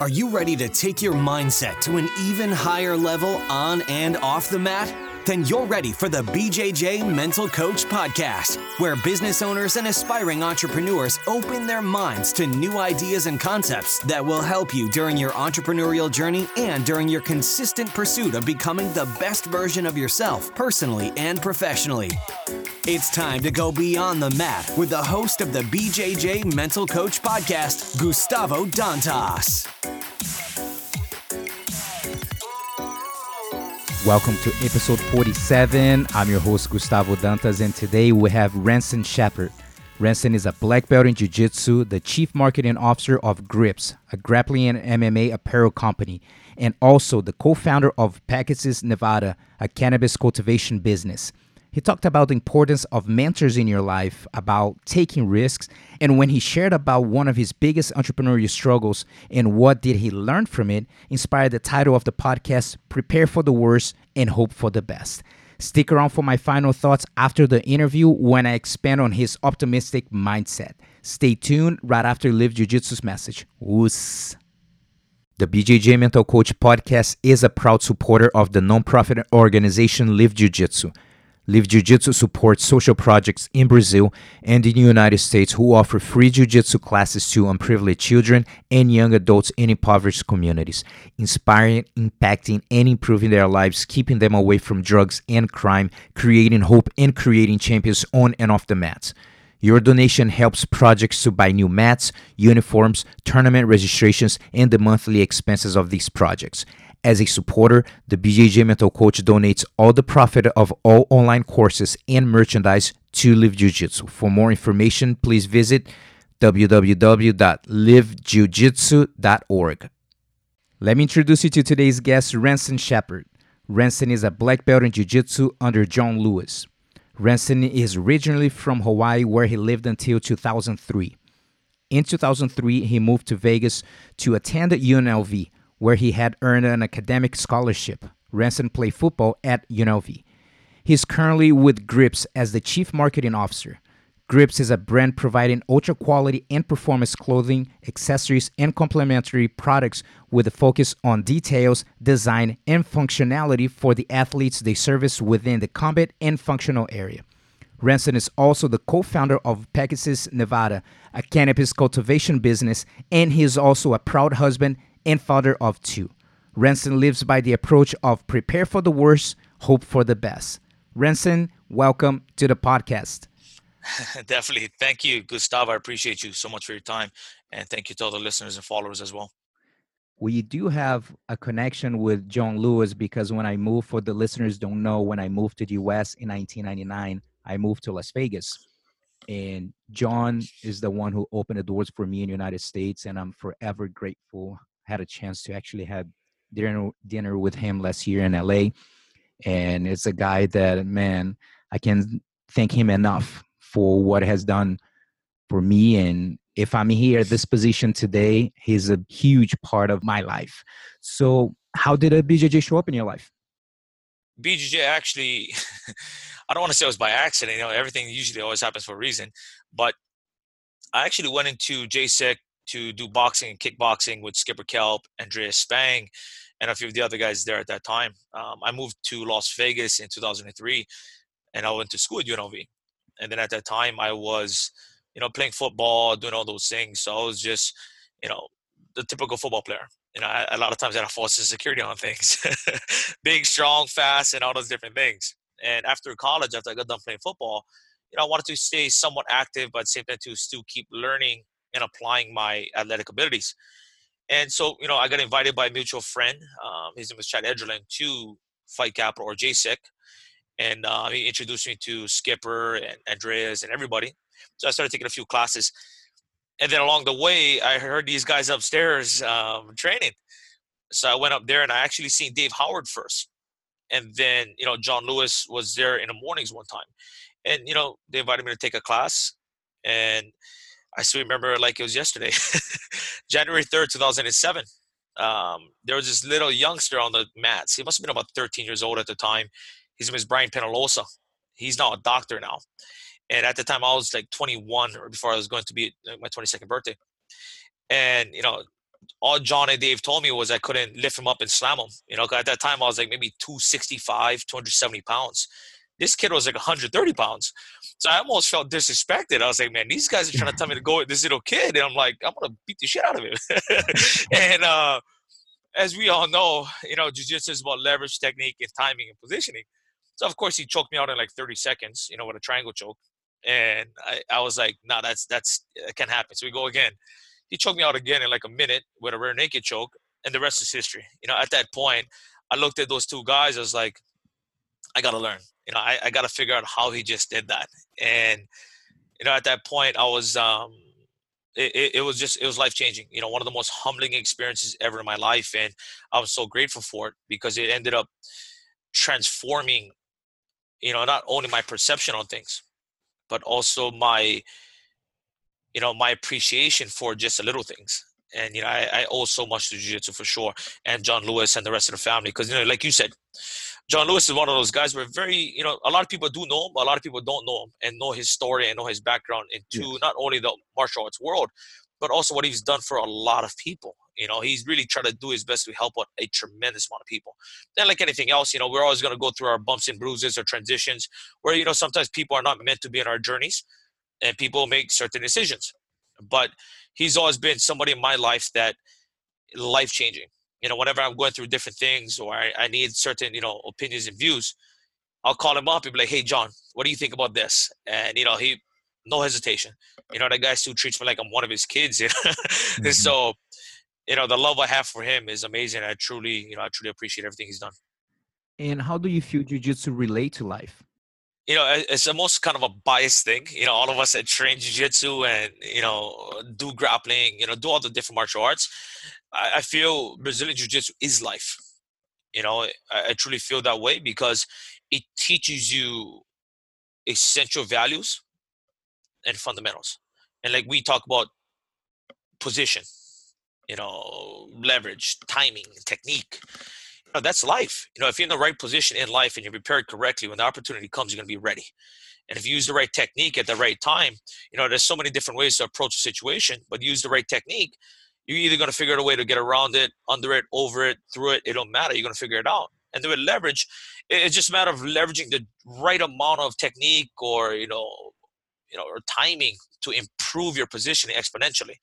Are you ready to take your mindset to an even higher level on and off the mat? Then you're ready for the BJJ Mental Coach Podcast, where business owners and aspiring entrepreneurs open their minds to new ideas and concepts that will help you during your entrepreneurial journey and during your consistent pursuit of becoming the best version of yourself, personally and professionally. It's time to go beyond the mat with the host of the BJJ Mental Coach Podcast, Gustavo Dantas. Welcome to episode 47. I'm your host, Gustavo Dantas, and today we have Ranson Shepherd. Ranson is a black belt in Jiu Jitsu, the chief marketing officer of Grips, a grappling and MMA apparel company, and also the co founder of Pegasus Nevada, a cannabis cultivation business. He talked about the importance of mentors in your life, about taking risks, and when he shared about one of his biggest entrepreneurial struggles and what did he learn from it, inspired the title of the podcast, Prepare for the Worst and Hope for the Best. Stick around for my final thoughts after the interview when I expand on his optimistic mindset. Stay tuned right after Live Jiu Jitsu's message. Oss. The BJJ Mental Coach podcast is a proud supporter of the nonprofit organization Live Jiu Jitsu. Live Jiu Jitsu supports social projects in Brazil and in the United States who offer free Jiu Jitsu classes to unprivileged children and young adults in impoverished communities, inspiring, impacting, and improving their lives, keeping them away from drugs and crime, creating hope, and creating champions on and off the mats. Your donation helps projects to buy new mats, uniforms, tournament registrations, and the monthly expenses of these projects. As a supporter, the BJJ Mental Coach donates all the profit of all online courses and merchandise to Live Jiu Jitsu. For more information, please visit www.livejujitsu.org. Let me introduce you to today's guest, Ranson Shepherd. Ranson is a black belt in Jiu Jitsu under John Lewis. Ranson is originally from Hawaii, where he lived until 2003. In 2003, he moved to Vegas to attend UNLV, where he had earned an academic scholarship. Ranson played football at UNLV. He's currently with Grips as the chief marketing officer. Grips is a brand providing ultra quality and performance clothing, accessories, and complementary products with a focus on details, design, and functionality for the athletes they service within the combat and functional area. Ranson is also the co founder of Pegasus Nevada, a cannabis cultivation business, and he is also a proud husband and father of two. Ranson lives by the approach of prepare for the worst, hope for the best. Ranson, welcome to the podcast. Definitely. Thank you, Gustavo. I appreciate you so much for your time. And thank you to all the listeners and followers as well. We do have a connection with John Lewis because when I moved, for the listeners don't know, when I moved to the US in 1999, I moved to Las Vegas. And John is the one who opened the doors for me in the United States. And I'm forever grateful had a chance to actually have dinner dinner with him last year in LA, and it's a guy that man I can thank him enough for what has done for me. And if i'm here at this position today he's a huge part of my life. So how did a bjj show up in your life? Bjj actually i don't want to say it was by accident you know everything usually always happens for a reason. But i actually went into JSIC to do boxing and kickboxing with Skipper Kelp, Andreas Spang, and a few of the other guys there at that time. Um, I moved to Las Vegas in 2003, and I went to school at UNLV. And then at that time, I was, you know, playing football, doing all those things. So I was just, you know, the typical football player. You know, I, a lot of times I had a false security on things, big, strong, fast, and all those different things. And after college, after I got done playing football, you know, I wanted to stay somewhat active, but at the same time to still keep learning and applying my athletic abilities. And so, you know, I got invited by a mutual friend. Um, his name was Chad Edgerlin to Fight Capital or JSIC. And uh, he introduced me to Skipper and Andreas and everybody. So I started taking a few classes. And then along the way, I heard these guys upstairs um, training. So I went up there and I actually seen Dave Howard first. And then, you know, John Lewis was there in the mornings one time. And, you know, they invited me to take a class. And I still remember like it was yesterday, January 3rd, 2007. Um, there was this little youngster on the mats. He must have been about 13 years old at the time. His name is Brian Penalosa. He's now a doctor now. And at the time, I was like 21 or before I was going to be my 22nd birthday. And, you know, all John and Dave told me was I couldn't lift him up and slam him. You know, at that time I was like maybe 265, 270 pounds. This kid was like 130 pounds. So I almost felt disrespected. I was like, man, these guys are trying to tell me to go with this little kid. And I'm like, I'm going to beat the shit out of him. and uh, as we all know, you know, jiu-jitsu is about leverage, technique, and timing and positioning. So, of course, he choked me out in like 30 seconds, you know, with a triangle choke. And I, I was like, no, nah, that's, that's, it can happen. So we go again. He choked me out again in like a minute with a rear naked choke. And the rest is history. You know, at that point, I looked at those two guys. I was like, I got to learn you know, I, I got to figure out how he just did that. And, you know, at that point, I was, um, it, it was just, it was life changing. You know, one of the most humbling experiences ever in my life. And I was so grateful for it because it ended up transforming, you know, not only my perception on things, but also my, you know, my appreciation for just the little things. And, you know, I, I owe so much to Jiu Jitsu for sure. And John Lewis and the rest of the family. Because, you know, like you said, John Lewis is one of those guys where very, you know, a lot of people do know him, a lot of people don't know him and know his story and know his background into yes. not only the martial arts world, but also what he's done for a lot of people. You know, he's really trying to do his best to help out a tremendous amount of people. Then, like anything else, you know, we're always going to go through our bumps and bruises or transitions where, you know, sometimes people are not meant to be in our journeys and people make certain decisions. But he's always been somebody in my life that life changing you know, whenever I'm going through different things or I, I need certain, you know, opinions and views, I'll call him up and be like, hey, John, what do you think about this? And, you know, he, no hesitation. You know, that guy still treats me like I'm one of his kids. You know? mm-hmm. and so, you know, the love I have for him is amazing. I truly, you know, I truly appreciate everything he's done. And how do you feel jiu-jitsu relate to life? You know, it's almost kind of a biased thing. You know, all of us that train jiu-jitsu and, you know, do grappling, you know, do all the different martial arts I, I feel Brazilian Jiu Jitsu is life. You know, I, I truly feel that way because it teaches you essential values and fundamentals. And like we talk about position, you know, leverage, timing, technique. Know, that's life. You know, if you're in the right position in life and you're prepared correctly, when the opportunity comes, you're going to be ready. And if you use the right technique at the right time, you know, there's so many different ways to approach a situation, but use the right technique, you're either going to figure out a way to get around it, under it, over it, through it. It don't matter. You're going to figure it out. And then with leverage, it's just a matter of leveraging the right amount of technique or you know, you know, or timing to improve your positioning exponentially.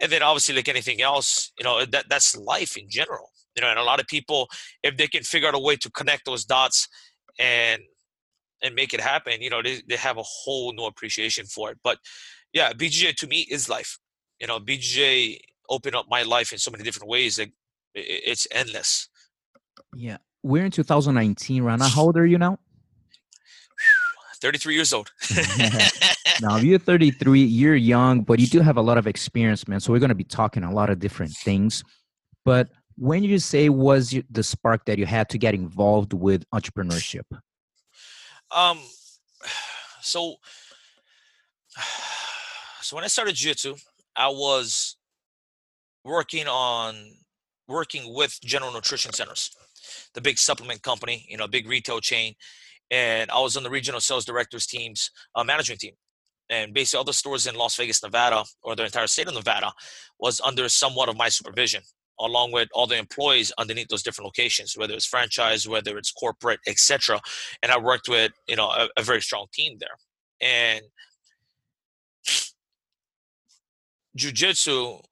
And then obviously, like anything else, you know, that that's life in general. You know, and a lot of people, if they can figure out a way to connect those dots and and make it happen, you know, they, they have a whole new appreciation for it. But yeah, BJJ to me is life you know, BJ opened up my life in so many different ways that it's endless. Yeah. We're in 2019 right now. How old are you now? 33 years old. now, you're 33, you're young, but you do have a lot of experience, man. So we're going to be talking a lot of different things. But when you say was the spark that you had to get involved with entrepreneurship? Um, so, so when I started jiu-jitsu, I was working on working with General Nutrition Centers, the big supplement company, you know, big retail chain, and I was on the regional sales directors teams uh, management team. And basically, all the stores in Las Vegas, Nevada, or the entire state of Nevada, was under somewhat of my supervision, along with all the employees underneath those different locations, whether it's franchise, whether it's corporate, etc. And I worked with you know a, a very strong team there. And jujitsu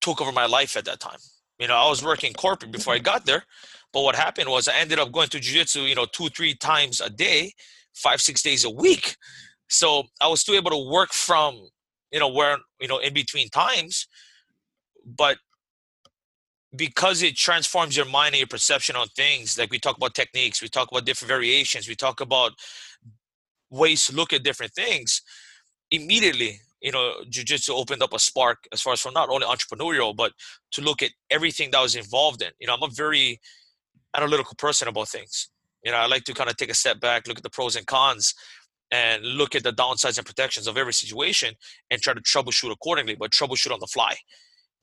took over my life at that time. You know, I was working corporate before I got there, but what happened was I ended up going to jujitsu, you know, two, three times a day, five, six days a week. So I was still able to work from, you know, where, you know, in between times, but because it transforms your mind and your perception on things, like we talk about techniques, we talk about different variations, we talk about ways to look at different things, immediately you know, jujitsu opened up a spark as far as from not only entrepreneurial, but to look at everything that was involved in. You know, I'm a very analytical person about things. You know, I like to kind of take a step back, look at the pros and cons, and look at the downsides and protections of every situation and try to troubleshoot accordingly, but troubleshoot on the fly.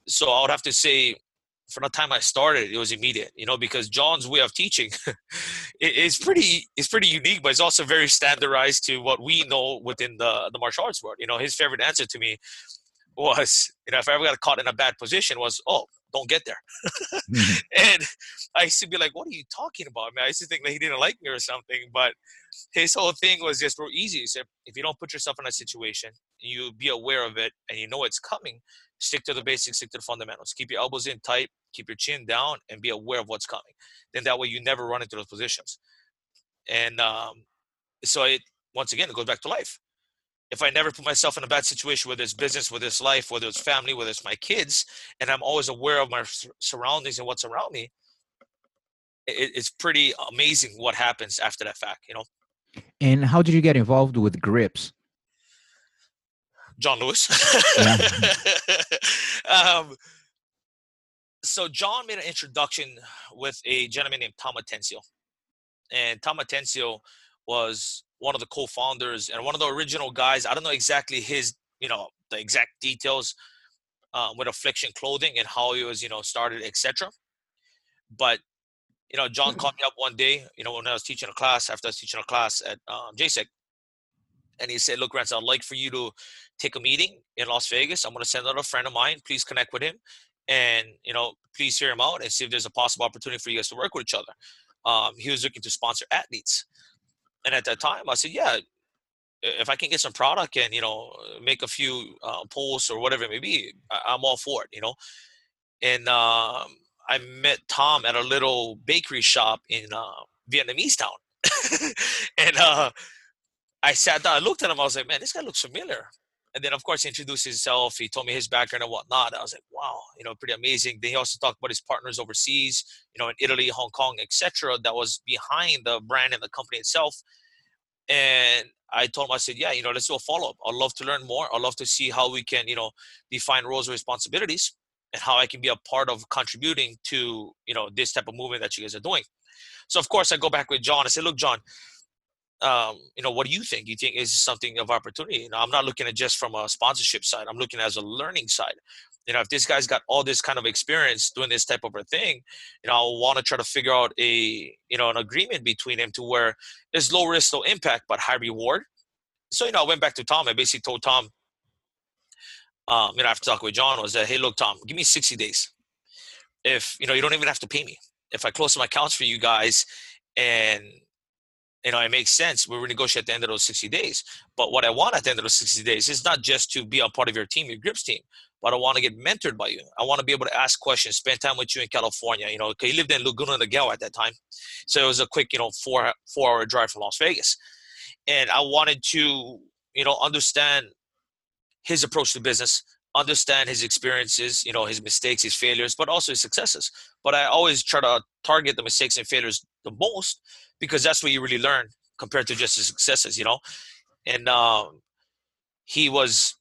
So I would have to say from the time I started, it was immediate, you know, because John's way of teaching is pretty is pretty unique, but it's also very standardized to what we know within the the martial arts world. You know, his favorite answer to me was, you know, if I ever got caught in a bad position, was, oh, don't get there. mm-hmm. And I used to be like, what are you talking about? I mean, I used to think that he didn't like me or something, but his whole thing was just real easy. He said, if you don't put yourself in a situation, you be aware of it and you know it's coming, stick to the basics, stick to the fundamentals. Keep your elbows in tight, keep your chin down, and be aware of what's coming. Then that way you never run into those positions. And um, so it once again it goes back to life. If I never put myself in a bad situation, whether it's business, whether it's life, whether it's family, whether it's my kids, and I'm always aware of my surroundings and what's around me, it, it's pretty amazing what happens after that fact, you know. And how did you get involved with grips? John Lewis. um, so John made an introduction with a gentleman named Tom Atencio. And Tom Atencio was one of the co-founders and one of the original guys. I don't know exactly his, you know, the exact details uh, with Affliction Clothing and how he was, you know, started, etc. But you know, John called me up one day, you know, when I was teaching a class, after I was teaching a class at um, JSEC, and he said, "Look, Rance, I'd like for you to take a meeting in Las Vegas. I'm going to send out a friend of mine. Please connect with him, and you know, please hear him out and see if there's a possible opportunity for you guys to work with each other." Um, he was looking to sponsor athletes, and at that time, I said, "Yeah, if I can get some product and you know make a few uh, posts or whatever it may be, I- am all for it." You know, and um, I met Tom at a little bakery shop in uh, Vietnamese town, and uh, I sat down. I looked at him. I was like, "Man, this guy looks familiar." And then, of course, he introduced himself. He told me his background and whatnot. I was like, "Wow, you know, pretty amazing." Then he also talked about his partners overseas, you know, in Italy, Hong Kong, etc. That was behind the brand and the company itself. And I told him, I said, "Yeah, you know, let's do a follow up. I'd love to learn more. I'd love to see how we can, you know, define roles and responsibilities." and how I can be a part of contributing to you know this type of movement that you guys are doing. So of course I go back with John. I say, look, John, um, you know, what do you think? You think is something of opportunity? You know, I'm not looking at just from a sponsorship side. I'm looking as a learning side. You know, if this guy's got all this kind of experience doing this type of a thing, you know, I want to try to figure out a you know an agreement between him to where there's low risk, low impact, but high reward. So you know, I went back to Tom. I basically told Tom, um, you know, after talking with John was that, hey, look, Tom, give me 60 days. If, you know, you don't even have to pay me. If I close some accounts for you guys and, you know, it makes sense, we renegotiate at the end of those 60 days. But what I want at the end of those 60 days is not just to be a part of your team, your grips team, but I want to get mentored by you. I want to be able to ask questions, spend time with you in California. You know, he lived in Laguna Niguel at that time. So it was a quick, you know, four, four hour drive from Las Vegas. And I wanted to, you know, understand his approach to business, understand his experiences, you know, his mistakes, his failures, but also his successes. But I always try to target the mistakes and failures the most because that's what you really learn compared to just his successes, you know. And um, he was,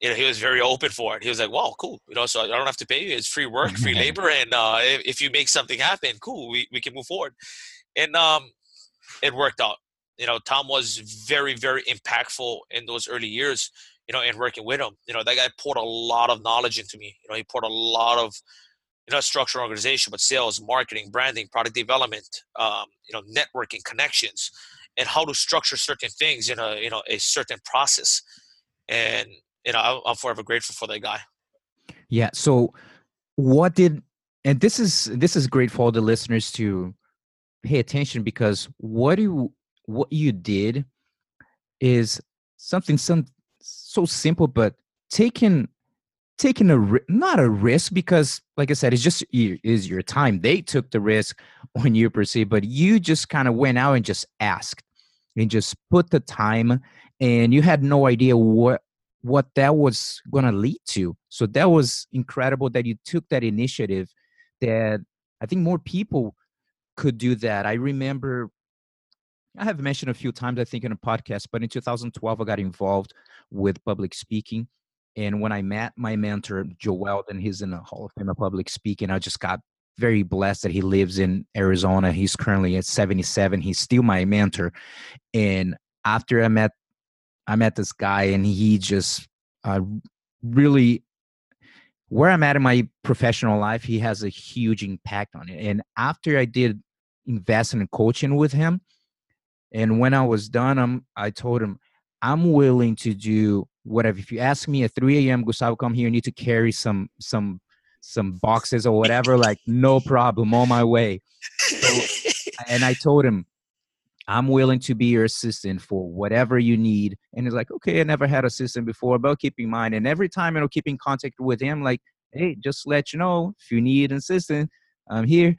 you know, he was very open for it. He was like, "Wow, cool," you know. So I don't have to pay you; it's free work, free labor, and uh, if, if you make something happen, cool, we we can move forward. And um, it worked out. You know, Tom was very, very impactful in those early years you know, and working with him. You know, that guy poured a lot of knowledge into me. You know, he poured a lot of, you know, structural organization, but sales, marketing, branding, product development, um, you know, networking, connections, and how to structure certain things in a, you know, a certain process. And, you know, I'm forever grateful for that guy. Yeah. So what did, and this is, this is great for the listeners to pay attention because what you, what you did is something some so simple, but taking taking a not a risk because like i said it's just is your time. They took the risk on you se but you just kind of went out and just asked and just put the time and you had no idea what what that was going to lead to. So that was incredible that you took that initiative that i think more people could do that. I remember I have mentioned a few times, I think, in a podcast, but in 2012, I got involved with public speaking. And when I met my mentor, Joe Weldon, he's in the Hall of Fame of Public Speaking, I just got very blessed that he lives in Arizona. He's currently at 77. He's still my mentor. And after I met, I met this guy, and he just uh, really, where I'm at in my professional life, he has a huge impact on it. And after I did invest in coaching with him, and when I was done, I'm, I told him, I'm willing to do whatever. If you ask me at 3 a.m., Gustavo, come here, you need to carry some some some boxes or whatever, like no problem, on my way. So, and I told him, I'm willing to be your assistant for whatever you need. And he's like, okay, I never had assistant before, but keep in mind. And every time, you know, keep in contact with him, like, hey, just let you know if you need an assistant, I'm here.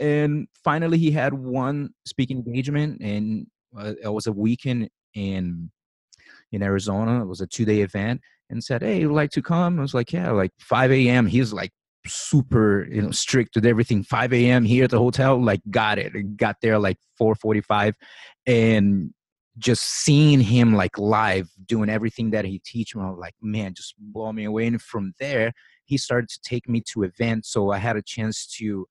And finally, he had one speaking engagement, and uh, it was a weekend in in Arizona. It was a two day event, and said, "Hey, you'd like to come?" I was like, "Yeah." Like 5 a.m. He's like super you know strict with everything 5 a.m here at the hotel like got it got there like 4.45 and just seeing him like live doing everything that he teach me I was like man just blow me away and from there he started to take me to events so i had a chance to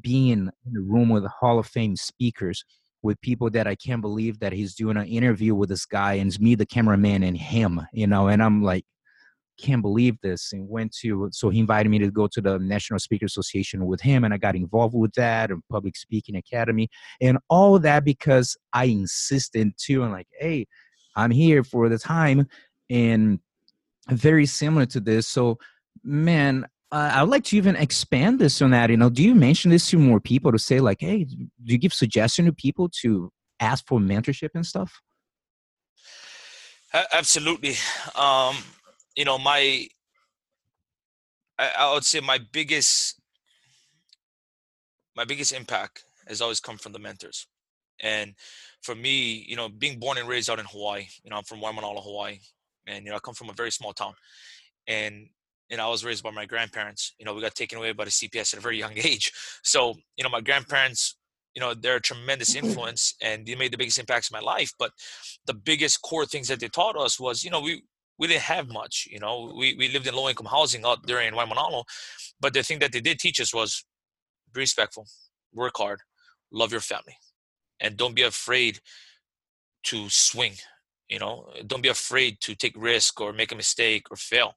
be in the room with hall of fame speakers with people that i can't believe that he's doing an interview with this guy and it's me the cameraman and him you know and i'm like can't believe this and went to so he invited me to go to the national speaker association with him and i got involved with that and public speaking academy and all that because i insisted too and like hey i'm here for the time and very similar to this so man uh, i would like to even expand this on that you know do you mention this to more people to say like hey do you give suggestion to people to ask for mentorship and stuff? Absolutely. Um you know my I, I would say my biggest my biggest impact has always come from the mentors. And for me you know being born and raised out in hawaii you know i'm from waimanalo hawaii and you know i come from a very small town. And and I was raised by my grandparents. You know, we got taken away by the CPS at a very young age. So, you know, my grandparents, you know, they're a tremendous mm-hmm. influence and they made the biggest impacts in my life. But the biggest core things that they taught us was, you know, we we didn't have much. You know, we, we lived in low income housing out there in Waimanalo. But the thing that they did teach us was be respectful, work hard, love your family, and don't be afraid to swing. You know, don't be afraid to take risk or make a mistake or fail.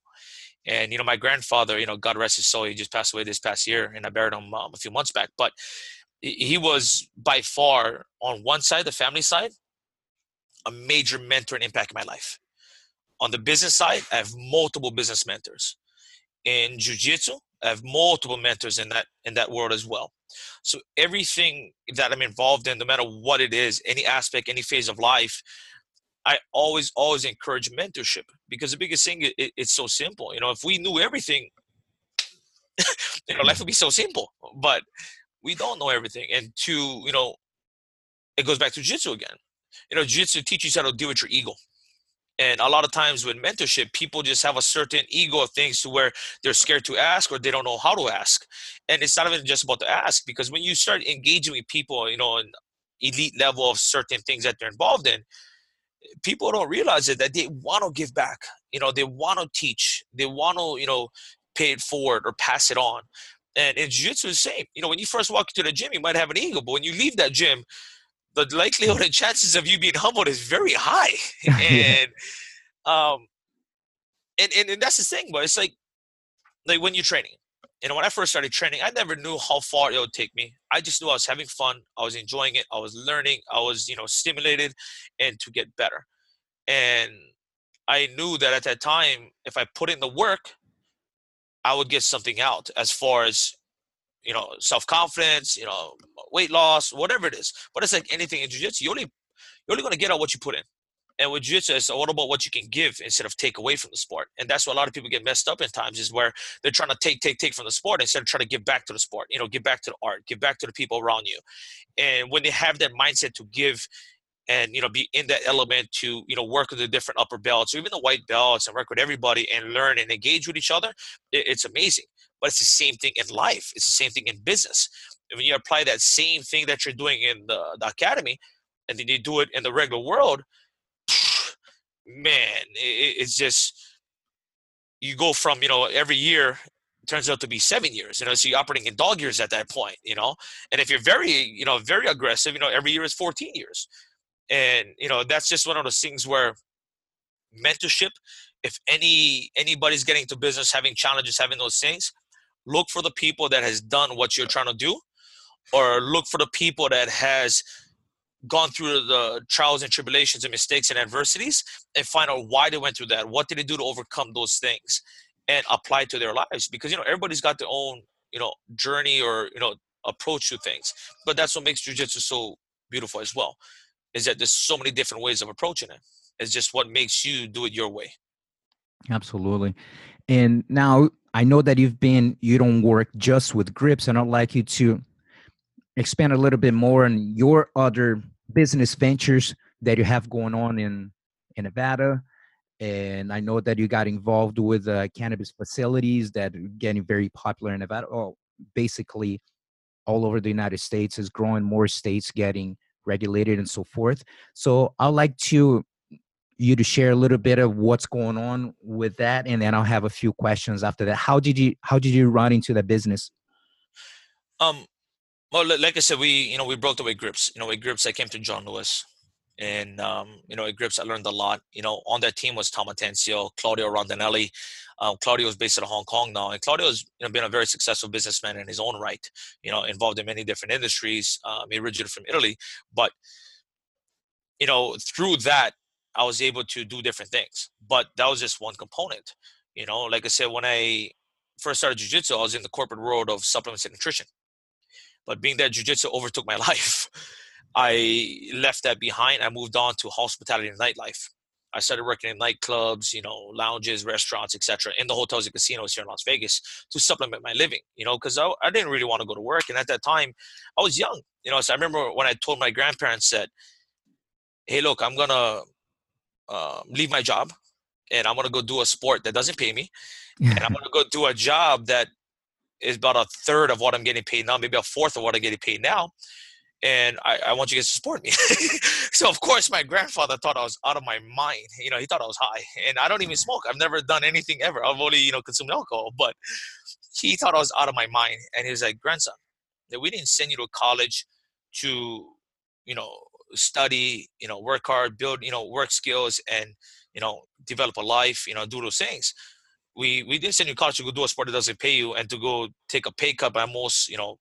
And you know, my grandfather, you know, God rest his soul, he just passed away this past year, and I buried him um, a few months back. But he was by far on one side, the family side, a major mentor and impact in my life on the business side, I have multiple business mentors. In jiu-jitsu, I have multiple mentors in that in that world as well. So everything that I'm involved in, no matter what it is, any aspect, any phase of life, I always always encourage mentorship because the biggest thing it, it's so simple. You know, if we knew everything, you know, life mm. would be so simple. But we don't know everything, and to you know, it goes back to jiu-jitsu again. You know, jiu-jitsu teaches you how to deal with your ego and a lot of times with mentorship people just have a certain ego of things to where they're scared to ask or they don't know how to ask and it's not even just about to ask because when you start engaging with people you know an elite level of certain things that they're involved in people don't realize it that they want to give back you know they want to teach they want to you know pay it forward or pass it on and in jiu-jitsu the same you know when you first walk into the gym you might have an ego but when you leave that gym the likelihood and chances of you being humbled is very high. and um and, and, and that's the thing, but it's like like when you're training. Know, when I first started training, I never knew how far it would take me. I just knew I was having fun, I was enjoying it, I was learning, I was, you know, stimulated and to get better. And I knew that at that time, if I put in the work, I would get something out as far as you know, self confidence, you know, weight loss, whatever it is. But it's like anything in jiu-jitsu, you only you're only gonna get out what you put in. And with jiu-jitsu, it's all about what you can give instead of take away from the sport. And that's what a lot of people get messed up in times is where they're trying to take, take, take from the sport instead of trying to give back to the sport. You know, give back to the art, give back to the people around you. And when they have that mindset to give and you know be in that element to you know work with the different upper belts or even the white belts and work with everybody and learn and engage with each other it's amazing but it's the same thing in life it's the same thing in business when you apply that same thing that you're doing in the, the academy and then you do it in the regular world man it, it's just you go from you know every year turns out to be seven years you know so you're operating in dog years at that point you know? And if you're very you know very aggressive you know every year is 14 years. And you know that's just one of those things where mentorship if any anybody's getting into business having challenges having those things look for the people that has done what you're trying to do or look for the people that has gone through the trials and tribulations and mistakes and adversities and find out why they went through that? What did they do to overcome those things and apply to their lives? Because you know everybody's got their own you know journey or you know approach to things but that's what makes jiu-jitsu so beautiful as well is that there's so many different ways of approaching it. It's just what makes you do it your way. Absolutely. And now i know that you've been you don't work just with grips and i'd like you to expand a little bit more on your other business ventures that you have going on in in nevada and I know that you got involved with uh, cannabis facilities that are getting very popular in Nevada. Oh, basically, all over the United States is growing. More states getting regulated and so forth. So I'd like to you to share a little bit of what's going on with that, and then I'll have a few questions after that. How did you How did you run into that business? Um. Well, like I said, we you know we broke the way grips. You know, with grips, I came to John Lewis. And um, you know at grips i learned a lot. You know on that team was tom atencio claudio rondinelli. Um, claudio is based of hong kong now. And claudio has you know, been a very successful businessman in his own right you know involved in many different industries. Um, originally from italy. But you know through that i was able to do different things. But that was just one component. You know like i said when i first started jiu-jitsu i was in the corporate world of supplements and nutrition but being that jiu-jitsu overtook my life I left that behind. I moved on to hospitality and nightlife. I started working in nightclubs, you know, lounges, restaurants, etc., in the hotels and casinos here in Las Vegas to supplement my living, you know, because I, I didn't really want to go to work. And at that time, I was young, you know. So I remember when I told my grandparents that, "Hey, look, I'm gonna uh, leave my job, and I'm gonna go do a sport that doesn't pay me, and I'm gonna go do a job that is about a third of what I'm getting paid now, maybe a fourth of what I'm getting paid now." and I, I, want you guys to support me. so of course my grandfather thought I was out of my mind. You know, he thought I was high. And I don't even mm-hmm. smoke. I've never done anything ever. I've only, you know, consumed alcohol. But he thought I was out of my mind. And he was like, grandson, that we didn't send you to college to, you know, study, you know, work hard, build, you know, work skills and, you know, develop a life, you know, do those things. We we didn't send you college to go do a sport that doesn't pay you and to go take a pay cut by almost, you know,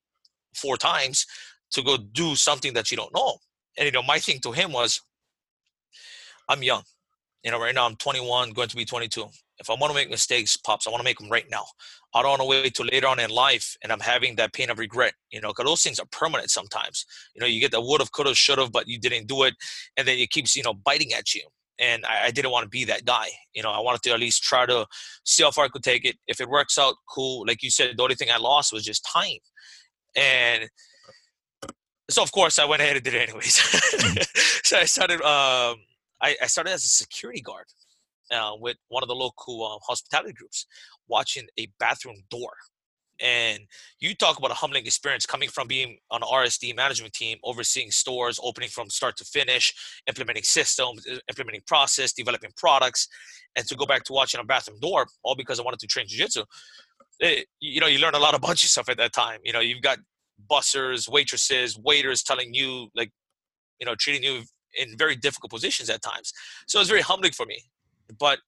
four times to go do something that you don't know. And you know, my thing to him was, I'm young. You know, right now I'm 21, going to be 22. If I want to make mistakes, pops, I want to make them right now. I don't want to wait till later on in life and I'm having that pain of regret. You know, because those things are permanent sometimes. You know, you get the would have, could have, should have, but you didn't do it, and then it keeps you know biting at you. And I, I didn't want to be that guy. You know, I wanted to at least try to see how far I could take it. If it works out, cool. Like you said, the only thing I lost was just time. And so of course I went ahead and did it anyways. Mm-hmm. so I started. Um, I, I, started as a security guard uh, with one of the local uh, hospitality groups, watching a bathroom door. And you talk about a humbling experience coming from being on an RSD management team, overseeing stores, opening from start to finish, implementing systems, implementing process, developing products, and to go back to watching a bathroom door, all because I wanted to train jiu-jitsu. Eh, it, you know, you learn a lot of bunch of stuff at that time. You know, you've got bussers, waitresses, waiters telling you like, you know, treating you in very difficult positions at times. So it's very humbling for me. But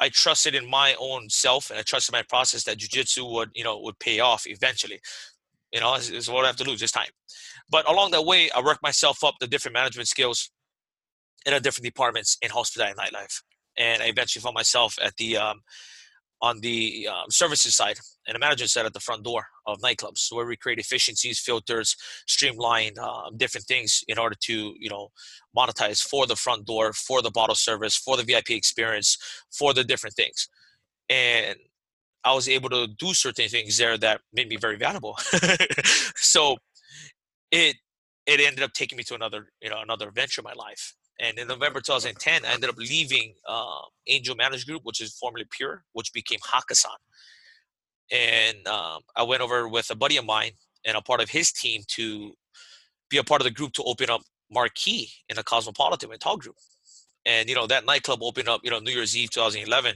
I trusted in my own self and I trusted my process that jujitsu would, you know, would pay off eventually. You know, is what I have to lose this time. But along that way, I worked myself up the different management skills in the different departments in hospitality and nightlife. And I eventually found myself at the um, on the um, services side and a management side at the front door of nightclubs where we create efficiencies filters streamline uh, different things in order to you know monetize for the front door for the bottle service for the vip experience for the different things. And i was able to do certain things there that made me very valuable. So it it ended up taking me to another you know another venture in my life and in November 2010, I ended up leaving uh, Angel Management Group, which is formerly Pure, which became Hakkasan. And um, I went over with a buddy of mine and a part of his team to be a part of the group to open up Marquee in the Cosmopolitan Mental Group. And, you know, that nightclub opened up, you know, New Year's Eve 2011,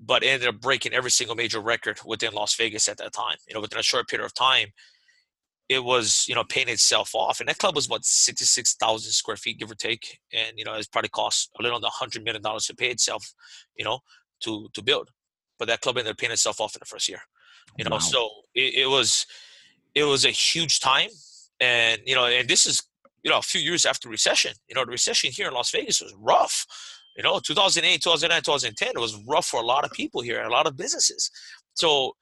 but ended up breaking every single major record within Las Vegas at that time. You know, within a short period of time, it was you know paying itself off and that club was what 66000 square feet give or take and you know it's probably cost a little under 100 million dollars to pay itself you know to to build but that club ended up paying itself off in the first year you know wow. so it, it was it was a huge time and you know and this is you know, a few years after recession. You know, the recession here in Las Vegas was rough. You know, 2008, 2009, 2010, it was rough for a lot of people here, and a lot of businesses. So,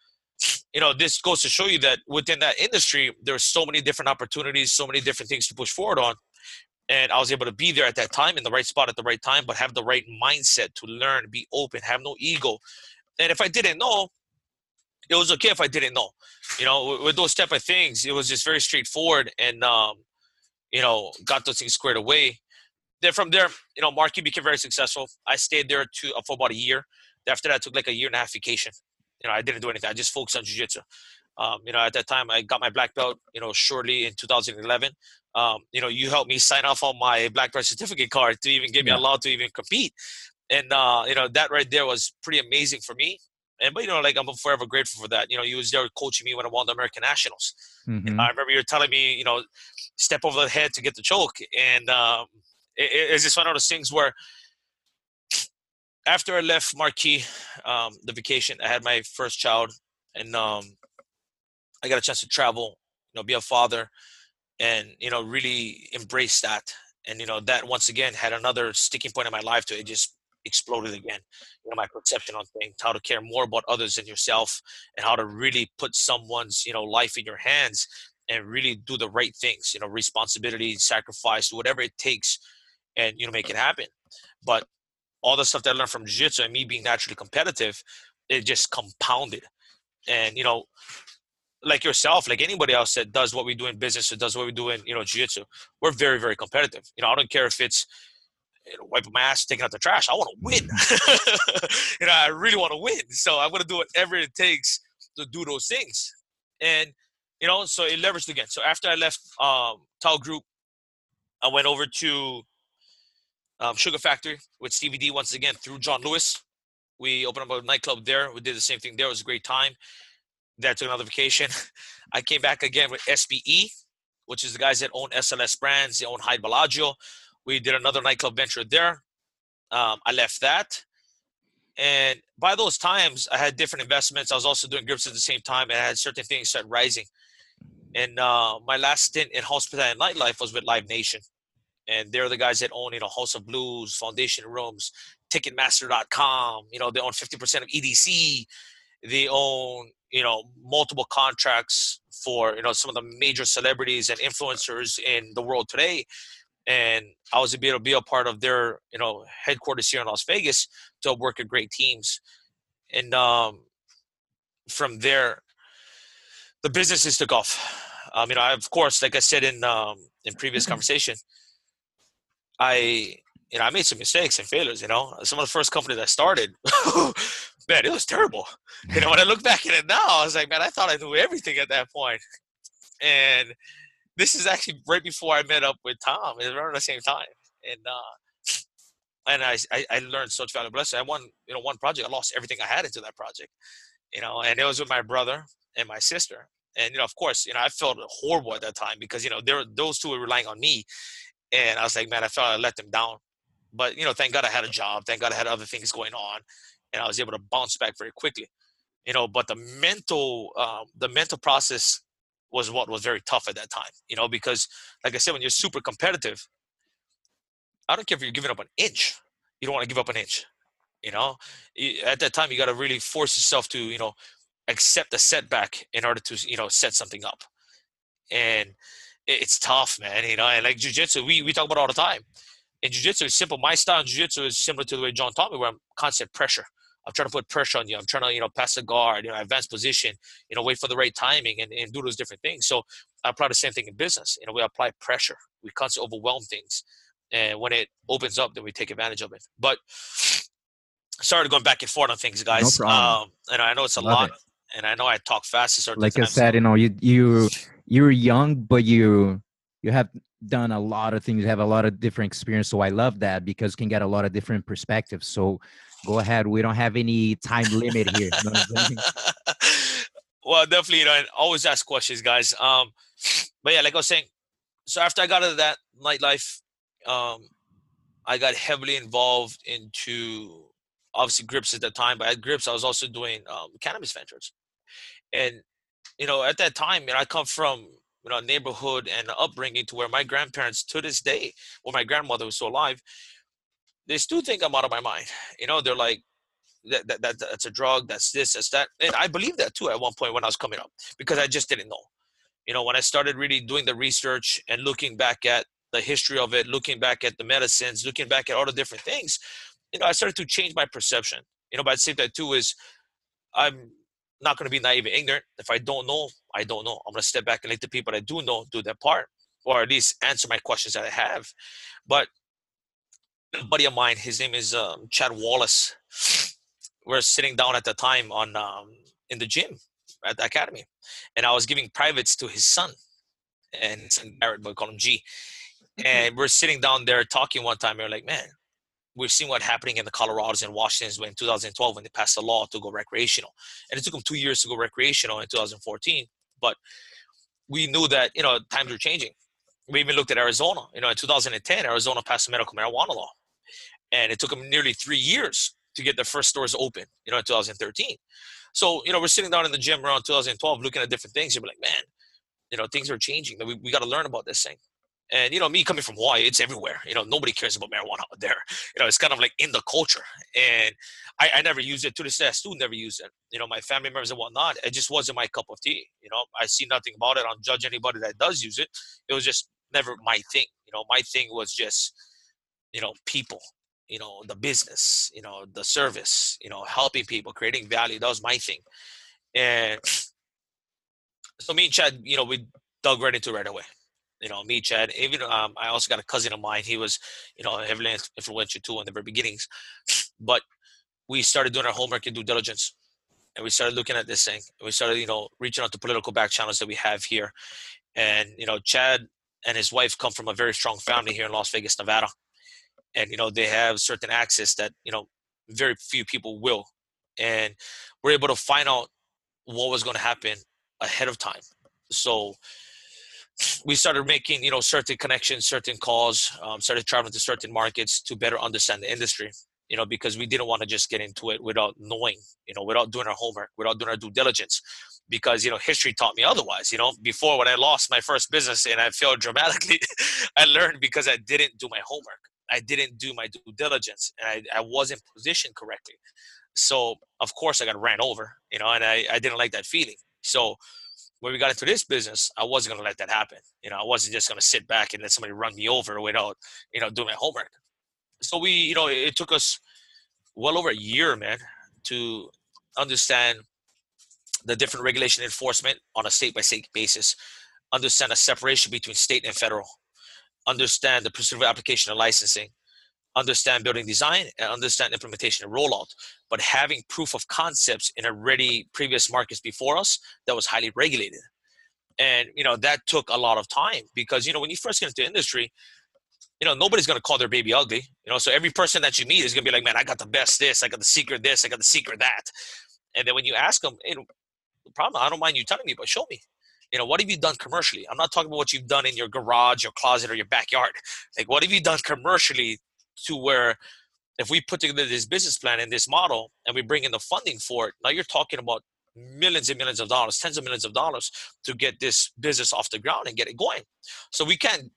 you know, this goes to show you that within that industry, there's so many different opportunities, so many different things to push forward on. And I was able to be there at that time in the right spot at the right time, but have the right mindset to learn, be open, have no ego. And if I didn't know, it was okay if I didn't know. You know, with those type of things, it was just very straightforward and um, you know, got those things squared away. Then from there, you know, Marquee became very successful. I stayed there to, uh, for about a year. After that, I took like a year and a half vacation. You know, I didn't do anything. I just focused on jiu-jitsu. Um, you know, at that time, I got my black belt, you know, shortly in 2011. Um, you know, you helped me sign off on my black belt certificate card to even give me a allowed to even compete. And, uh, you know, that right there was pretty amazing for me. And but you know, like I'm forever grateful for that. You know, you was there coaching me when I won the American Nationals. Mm-hmm. I remember you were telling me, you know, step over the head to get the choke, and um, it, it's just one of those things where after I left Marquee, um, the vacation, I had my first child, and um, I got a chance to travel, you know, be a father, and you know, really embrace that. And you know, that once again had another sticking point in my life to it just exploded again. You know, my perception on things, how to care more about others than yourself, and how to really put someone's you know life in your hands and really do the right things. You know, responsibility, sacrifice, whatever it takes, and you know make it happen. But all the stuff that I learned from jiu-jitsu and me being naturally competitive, it just compounded. And you know, like yourself, like anybody else that does what we do in business or does what we do in you know jiu-jitsu, we're very very competitive. You know, I don't care if it's you know, wiping my ass, taking out the trash. I want to win. you know, I really want to win. So I'm going to do whatever it takes to do those things. And, you know, so it leveraged again. So after I left um, Tao Group, I went over to um, Sugar Factory with Stevie D once again through John Lewis. We opened up a nightclub there. We did the same thing there. It was a great time. I took another vacation. I came back again with SBE, which is the guys that own SLS brands. They own Hyde Bellagio. We did another nightclub venture there. Um, I left that. And by those times, I had different investments. I was also doing grips at the same time, and I had certain things start rising. And uh, my last stint in hospitality and nightlife was with Live Nation, and they're the guys that own, you know, House of Blues, Foundation Rooms, Ticketmaster.com. You know, they own 50% of EDC. They own, you know, multiple contracts for, you know, some of the major celebrities and influencers in the world today and I was able to be a part of their you know headquarters here in Las Vegas to work with great teams, and um, from there, the businesses took off. Um, you know, I, of course, like I said in um, in previous mm-hmm. conversation, I you know I made some mistakes and failures. You know, some of the first companies I started, man, it was terrible. You know, when I look back at it now, I was like, man, I thought I knew everything at that point. and this is actually right before I met up with Tom. It was around the same time, and uh, and I, I, I learned such valuable lessons. I won you know one project. I lost everything I had into that project, you know, and it was with my brother and my sister. And you know, of course, you know, I felt horrible at that time because you know there those two were relying on me, and I was like, man, I felt I let them down. But you know, thank God I had a job. Thank God I had other things going on, and I was able to bounce back very quickly. You know, but the mental um, the mental process was what was very tough at that time, you know, because like I said, when you're super competitive, I don't care if you're giving up an inch, you don't want to give up an inch, you know. At that time, you got to really force yourself to, you know, accept a setback in order to, you know, set something up, and it's tough, man. You know, and like jujitsu, we we talk about all the time. In jujitsu, it's simple. My style in jujitsu is similar to the way John taught me, where I'm constant pressure. I'm trying to put pressure on you. I'm trying to, you know, pass a guard, you know, advance position, you know, wait for the right timing and, and do those different things. So I apply the same thing in business. You know, we apply pressure. We constantly overwhelm things. And when it opens up, then we take advantage of it. But sorry to going back and forth on things, guys. No problem. Um, and I know it's a Love lot. It. And I know I talk fast. Like I said, you know, you you you're young, but you you have done a lot of things. You have a lot of different experience. So I love that because can get a lot of different perspectives. So go ahead. We don't have any time limit here. You know well, definitely, you know, always ask questions, guys. Um, but yeah, like I was saying, so after I got out of that nightlife, um, I got heavily involved into obviously grips at the time, but at grips I was also doing um, cannabis ventures, and you know at that time, you know, I come from you know neighborhood and upbringing to where my grandparents to this day, when my grandmother was still alive, they still think I'm out of my mind. You know, they're like, that, that, that that's a drug, that's this, that's that. And I believe that too at one point when I was coming up because I just didn't know. You know, when I started really doing the research and looking back at the history of it, looking back at the medicines, looking back at all the different things, you know, I started to change my perception. You know, but at the same time too is I'm not going to be naive and ignorant. If I don't know, I don't know. I'm going to step back and let the people that do know do their part, or at least answer my questions that I have. But a buddy of mine, his name is um, Chad Wallace. We're sitting down at the time on um, in the gym at the academy, and I was giving privates to his son, and son Garrett, but we call him G. Mm-hmm. And we're sitting down there talking one time. And we're like, man, we've seen what happening in the Colorados and Washingtons in 2012 when they passed a law to go recreational, and it took them two years to go recreational in 2014. But we knew that you know times were changing. We even looked at Arizona. You know, in 2010, Arizona passed a medical marijuana law, and it took them nearly three years to get their first stores open. You know, in 2013. So you know, we're sitting down in the gym around 2012, looking at different things. You're like, man, you know, things are changing. We we got to learn about this thing. And you know, me coming from Hawaii, it's everywhere. You know, nobody cares about marijuana out there. You know, it's kind of like in the culture. And I, I never use it to this day. I still never use it. You know, my family members and whatnot. It just wasn't my cup of tea. You know, I see nothing about it. I don't judge anybody that does use it. It was just never my thing. You know, my thing was just, you know, people. You know, the business. You know, the service. You know, helping people, creating value. That was my thing. And so me and Chad, you know, we dug right into it right away you know, me, Chad. Even um, I also got a cousin of mine. He was, you know, heavily influential too in the very beginnings. But we started doing our homework and due diligence, and we started looking at this thing. And we started, you know, reaching out to political back channels that we have here. And you know, Chad and his wife come from a very strong family here in Las Vegas, Nevada, and you know they have certain access that you know very few people will. And we're able to find out what was going to happen ahead of time. So we started making you know certain connections certain calls um, started traveling to certain markets to better understand the industry you know because we didn't want to just get into it without knowing you know without doing our homework without doing our due diligence. Because you know history taught me otherwise you know? Before when i lost my first business and i failed dramatically i learned because i didn't do my homework. I didn't do my due diligence and i, I wasn't positioned correctly. So of course i got ran over you know and i, I didn't like that feeling. So when we got into this business, I wasn't going to let that happen. You know, I wasn't just going to sit back and let somebody run me over without, you know, doing my homework. So we, you know, it took us well over a year, man, to understand the different regulation enforcement on a state by state basis, understand the separation between state and federal, understand the procedure of application and licensing, understand building design and understand implementation and rollout. But having proof of concepts in already previous markets before us that was highly regulated. And you know that took a lot of time because you know when you first get into industry you know nobody's going to call their baby ugly you know? So every person that you meet is going to be like man i got the best this i got the secret this i got the secret that. And then when you ask them hey, the problem i don't mind you telling me but show me. You know what have you done commercially? I'm not talking about what you've done in your garage your closet or your backyard. Like what have you done commercially to where if we put together this business plan and this model and we bring in the funding for it, now you're talking about millions and millions of dollars, tens of millions of dollars to get this business off the ground and get it going. So we can't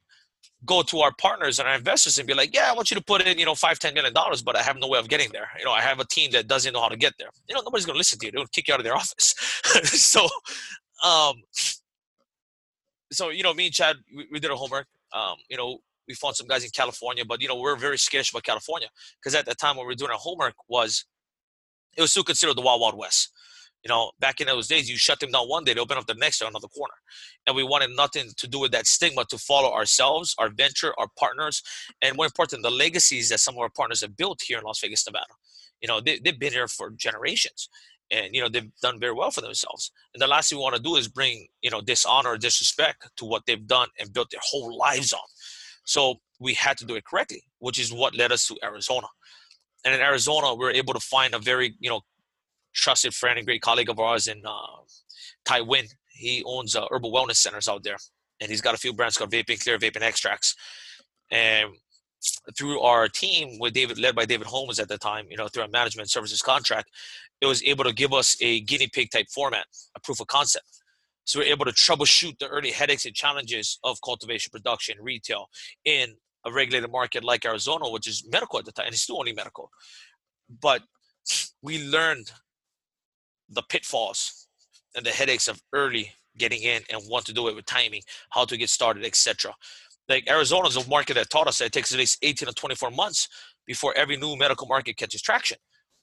go to our partners and our investors and be like, yeah, I want you to put in, you know, five, ten million dollars, but I have no way of getting there. You know, I have a team that doesn't know how to get there. You know, nobody's gonna listen to you. They'll kick you out of their office. so um so you know, me and Chad, we, we did our homework. Um, you know, we found some guys in California, but you know we're very skittish about California because at that time when we were doing our homework was it was still considered the wild wild west. You know, back in those days, you shut them down one day, they open up the next day another corner, and we wanted nothing to do with that stigma to follow ourselves, our venture, our partners, and more important, the legacies that some of our partners have built here in Las Vegas, Nevada. You know, they, they've been here for generations and you know they've done very well for themselves and the last thing we want to do is bring you know dishonor disrespect to what they've done and built their whole lives on so we had to do it correctly, which is what led us to Arizona. And in Arizona, we were able to find a very, you know, trusted friend and great colleague of ours in uh, Win. He owns uh, herbal wellness centers out there, and he's got a few brands called Vapen Clear, Vapen Extracts. And through our team, with David, led by David Holmes at the time, you know, through our management services contract, it was able to give us a guinea pig type format, a proof of concept. So we're able to troubleshoot the early headaches and challenges of cultivation, production, retail in a regulated market like Arizona, which is medical at the time, and it's still only medical. But we learned the pitfalls and the headaches of early getting in and what to do it with timing, how to get started, etc. Like Arizona is a market that taught us that it takes at least 18 to 24 months before every new medical market catches traction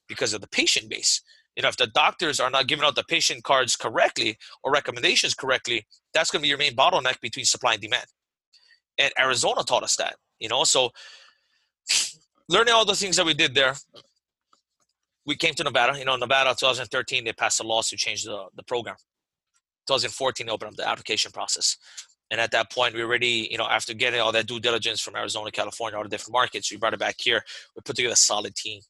because of the patient base. You know, if the doctors are not giving out the patient cards correctly or recommendations correctly, that's going to be your main bottleneck between supply and demand. And Arizona taught us that, you know, so learning all the things that we did there, we came to Nevada. You know, Nevada 2013, they passed a law to change the, the program. 2014, they opened up the application process. And at that point, we already, you know, after getting all that due diligence from Arizona, California, all the different markets, we brought it back here. We put together a solid team.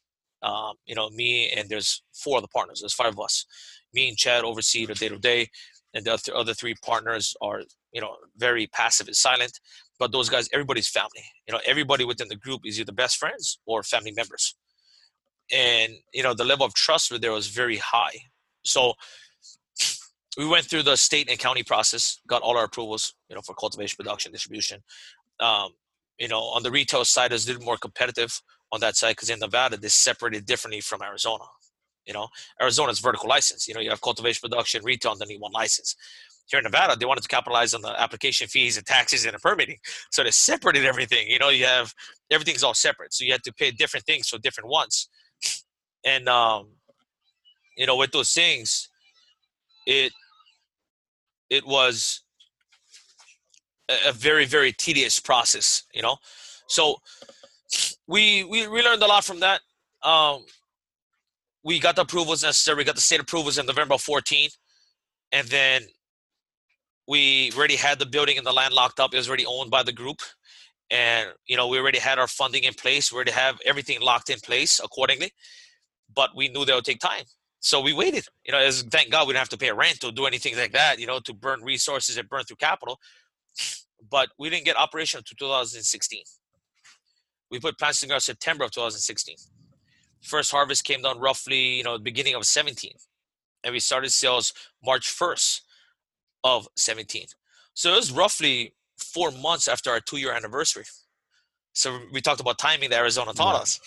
Um, you know, me and there's four other partners. There's five of us. Me and Chad oversee the day to day, and the other three partners are, you know, very passive and silent. But those guys, everybody's family. You know, everybody within the group is either best friends or family members. And you know, the level of trust with there was very high. So we went through the state and county process, got all our approvals, you know, for cultivation, production, distribution. Um, you know, on the retail side, it's a little more competitive on that side because in Nevada, they separated differently from Arizona. You know, Arizona's vertical license. You know, you have cultivation, production, retail underneath one license. Here in Nevada, they wanted to capitalize on the application fees and taxes and the permitting, so they separated everything. You know, you have everything's all separate, so you have to pay different things for different ones. And um, you know, with those things, it it was a, very very tedious process you know so we we, we learned a lot from that um, we got the approvals necessary we got the state approvals in november 14 and then we already had the building and the land locked up it was already owned by the group and you know we already had our funding in place we already have everything locked in place accordingly but we knew that would take time so we waited. You know, as thank God we didn't have to pay rent or do anything like that. You know, to burn resources and burn through capital. But we didn't get operational to 2016. We put plants together September of 2016. First harvest came down roughly, you know, beginning of 17, and we started sales March 1st of 17. So it was roughly four months after our two-year anniversary. So we talked about timing that Arizona taught yeah. us.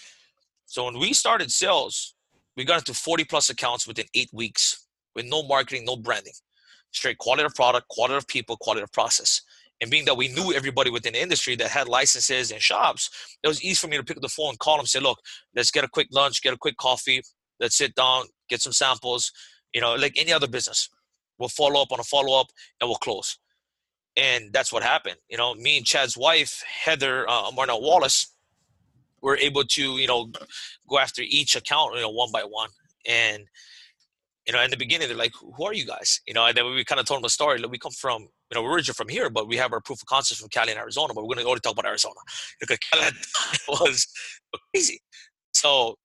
So when we started sales, we got into 40 plus accounts within eight weeks with no marketing, no branding. Straight quality of product, quality of people, quality of process. And being that we knew everybody within the industry that had licenses and shops, it was easy for me to pick up the phone, call them, say, look, let's get a quick lunch, get a quick coffee, let's sit down, get some samples, you know, like any other business. We'll follow up on a follow up and we'll close. And that's what happened. You know, me and Chad's wife, Heather uh, Marnell Wallace, we're able to you know go after each account you know one by one and you know in the beginning they're like who are you guys? You know and then we kind of told them a story like we come from you know we're originally from here but we have our proof of concept from cali and arizona but we're going to go to talk about arizona because cali was crazy. So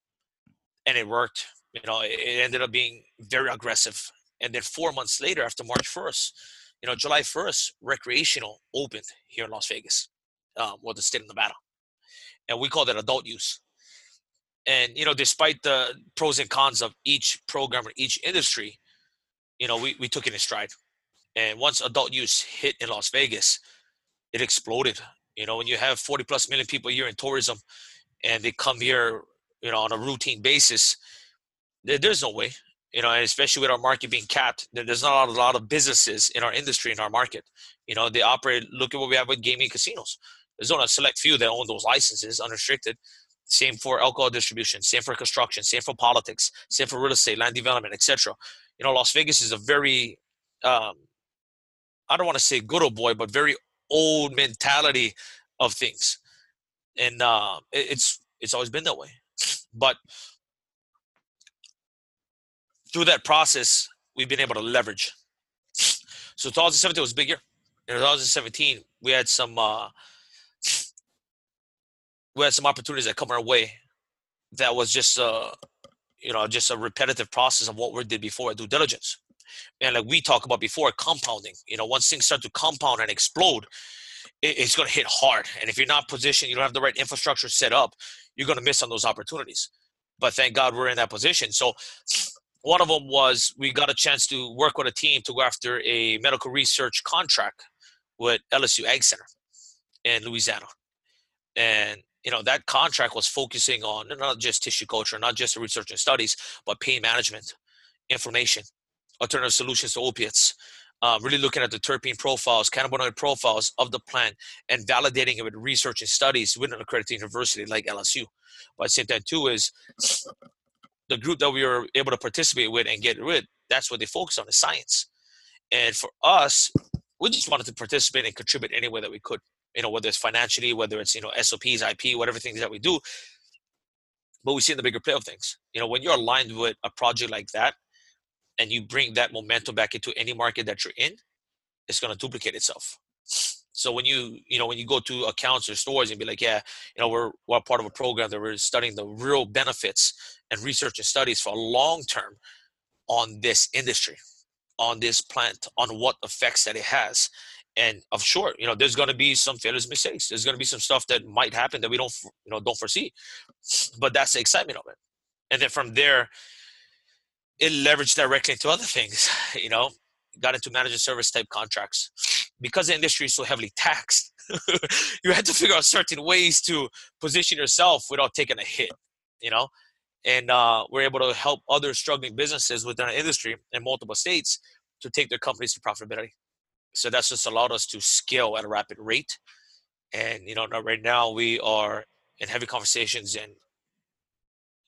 and it worked you know it ended up being very aggressive. And then four months later after march 1st you know july 1st recreational opened here in las vegas um, or the state of nevada. And we call that adult use. And you know, despite the pros and cons of each program or each industry, you know, we, we took it in stride. And once adult use hit in Las Vegas, it exploded. You know, when you have 40 plus million people a year in tourism and they come here, you know, on a routine basis, there, there's no way, you know, especially with our market being capped, there's not a lot of businesses in our industry, in our market. You know, they operate, look at what we have with gaming casinos. There's only a select few that own those licenses unrestricted. Same for alcohol distribution, same for construction, same for politics, same for real estate, land development, etc. You know, Las Vegas is a very, um, I don't want to say good old boy, but very old mentality of things, and uh, it's it's always been that way. But through that process, we've been able to leverage. So 2017 was a big year. In 2017, we had some uh, we had some opportunities that come our way that was just uh you know just a repetitive process of what we did before due diligence. And like we talked about before compounding you know once things start to compound and explode it, it's going to hit hard. And if you're not positioned you don't have the right infrastructure set up you're going to miss on those opportunities. But thank god we're in that position. So one of them was we got a chance to work with a team to go after a medical research contract with LSU Ag Center in Louisiana. And you know that contract was focusing on not just tissue culture, not just research and studies, but pain management, inflammation, alternative solutions to opiates, uh, really looking at the terpene profiles, cannabinoid profiles of the plant, and validating it with research and studies with an accredited university like LSU. But same time, too, is the group that we were able to participate with and get rid. That's what they focus on is science. And for us, we just wanted to participate and contribute any way that we could. You know, whether it's financially, whether it's you know SOPs, IP, whatever things that we do. But we see in the bigger play of things. You know, when you're aligned with a project like that, and you bring that momentum back into any market that you're in, it's going to duplicate itself. So when you you know when you go to accounts or stores and be like, yeah, you know we're we're part of a program that we're studying the real benefits and research and studies for long term on this industry, on this plant, on what effects that it has. And of sure, you know, there's going to be some failures, mistakes. There's going to be some stuff that might happen that we don't, you know, don't foresee. But that's the excitement of it. And then from there, it leveraged directly into other things. You know, got into managed service type contracts because the industry is so heavily taxed. you had to figure out certain ways to position yourself without taking a hit. You know, and uh, we're able to help other struggling businesses within our industry in multiple states to take their companies to profitability. So that's just allowed us to scale at a rapid rate. And you know, right now we are in heavy conversations in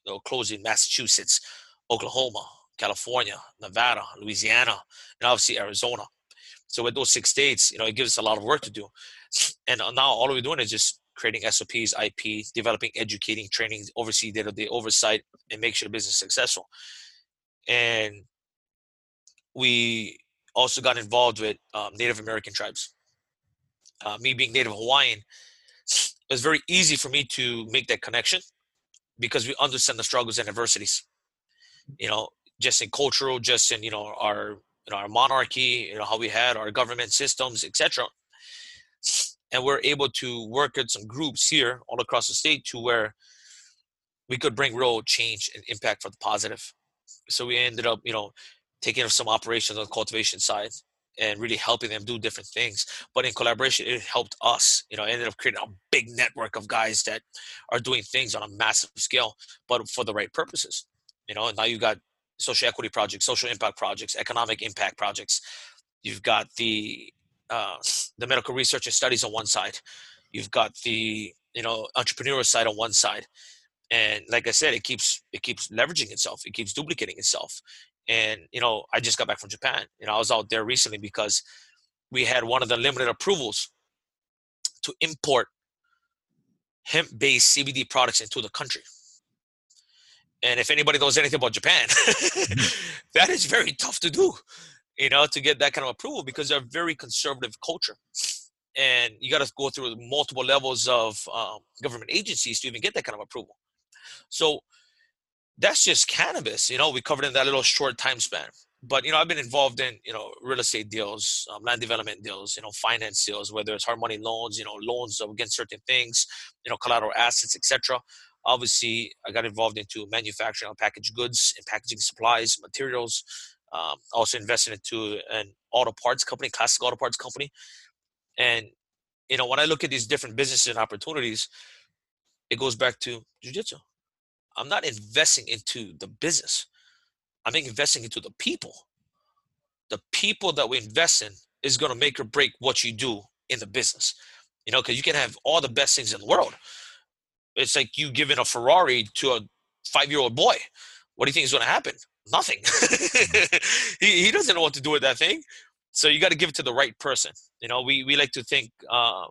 you know, closing Massachusetts, Oklahoma, California, Nevada, Louisiana, and obviously Arizona. So with those six states, you know, it gives us a lot of work to do. And now all we're doing is just creating SOPs, IP, developing, educating, training, oversee day-to-day oversight, and make sure the business is successful. And we also got involved with um, Native American tribes. Uh, me being Native Hawaiian, it was very easy for me to make that connection because we understand the struggles and adversities. You know, just in cultural, just in you know our you know our monarchy, you know how we had our government systems, etc. And we're able to work with some groups here all across the state to where we could bring real change and impact for the positive. So we ended up, you know, taking of some operations on the cultivation side and really helping them do different things. But in collaboration, it helped us. You know, ended up creating a big network of guys that are doing things on a massive scale, but for the right purposes. You know, and now you got social equity projects, social impact projects, economic impact projects. You've got the uh, the medical research and studies on one side. You've got the you know entrepreneurial side on one side, and like I said, it keeps it keeps leveraging itself. It keeps duplicating itself. And you know, I just got back from Japan. You know, I was out there recently because we had one of the limited approvals to import hemp-based CBD products into the country. And if anybody knows anything about Japan, mm-hmm. that is very tough to do, you know, to get that kind of approval because they're a very conservative culture. And you got to go through multiple levels of um, government agencies to even get that kind of approval. So that's just cannabis, you know, we covered in that little short time span. But, you know, I've been involved in, you know, real estate deals, um, land development deals, you know, finance deals, whether it's hard money loans, you know, loans against certain things, you know, collateral assets, etc obviously i got involved into manufacturing of packaged goods and packaging supplies materials um, also invested into an auto parts company classic auto parts company. And you know when i look at these different businesses and opportunities it goes back to jiu-jitsu i'm not investing into the business i'm investing into the people the people that we invest in is going to make or break what you do in the business you know because you can have all the best things in the world it's like you giving a Ferrari to a five year old boy. What do you think is going to happen? Nothing. he, he doesn't know what to do with that thing. So you got to give it to the right person. You know, we, we like to think uh,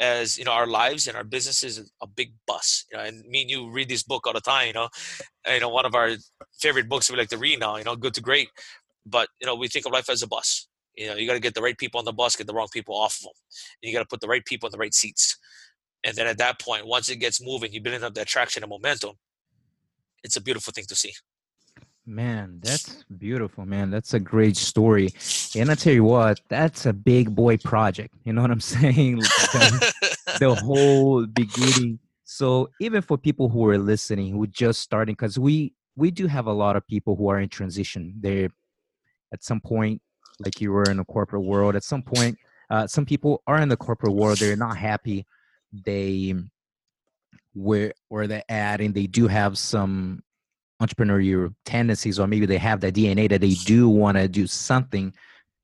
as, you know, our lives and our business is a big bus. You know, and me and you read this book all the time, you know, you know, one of our favorite books we like to read now, you know, good to great. But, you know, we think of life as a bus. You know, you got to get the right people on the bus, get the wrong people off of them. And you got to put the right people in the right seats. And then at that point, once it gets moving, you build up that traction and momentum. It's a beautiful thing to see. Man, that's beautiful, man. That's a great story. And I tell you what, that's a big boy project. You know what I'm saying? the, the whole beginning. So even for people who are listening, who just starting, because we we do have a lot of people who are in transition. They're at some point, like you were in the corporate world, at some point, uh, some people are in the corporate world. They're not happy. They where where they're at, and they do have some entrepreneurial tendencies, or maybe they have the DNA that they do want to do something,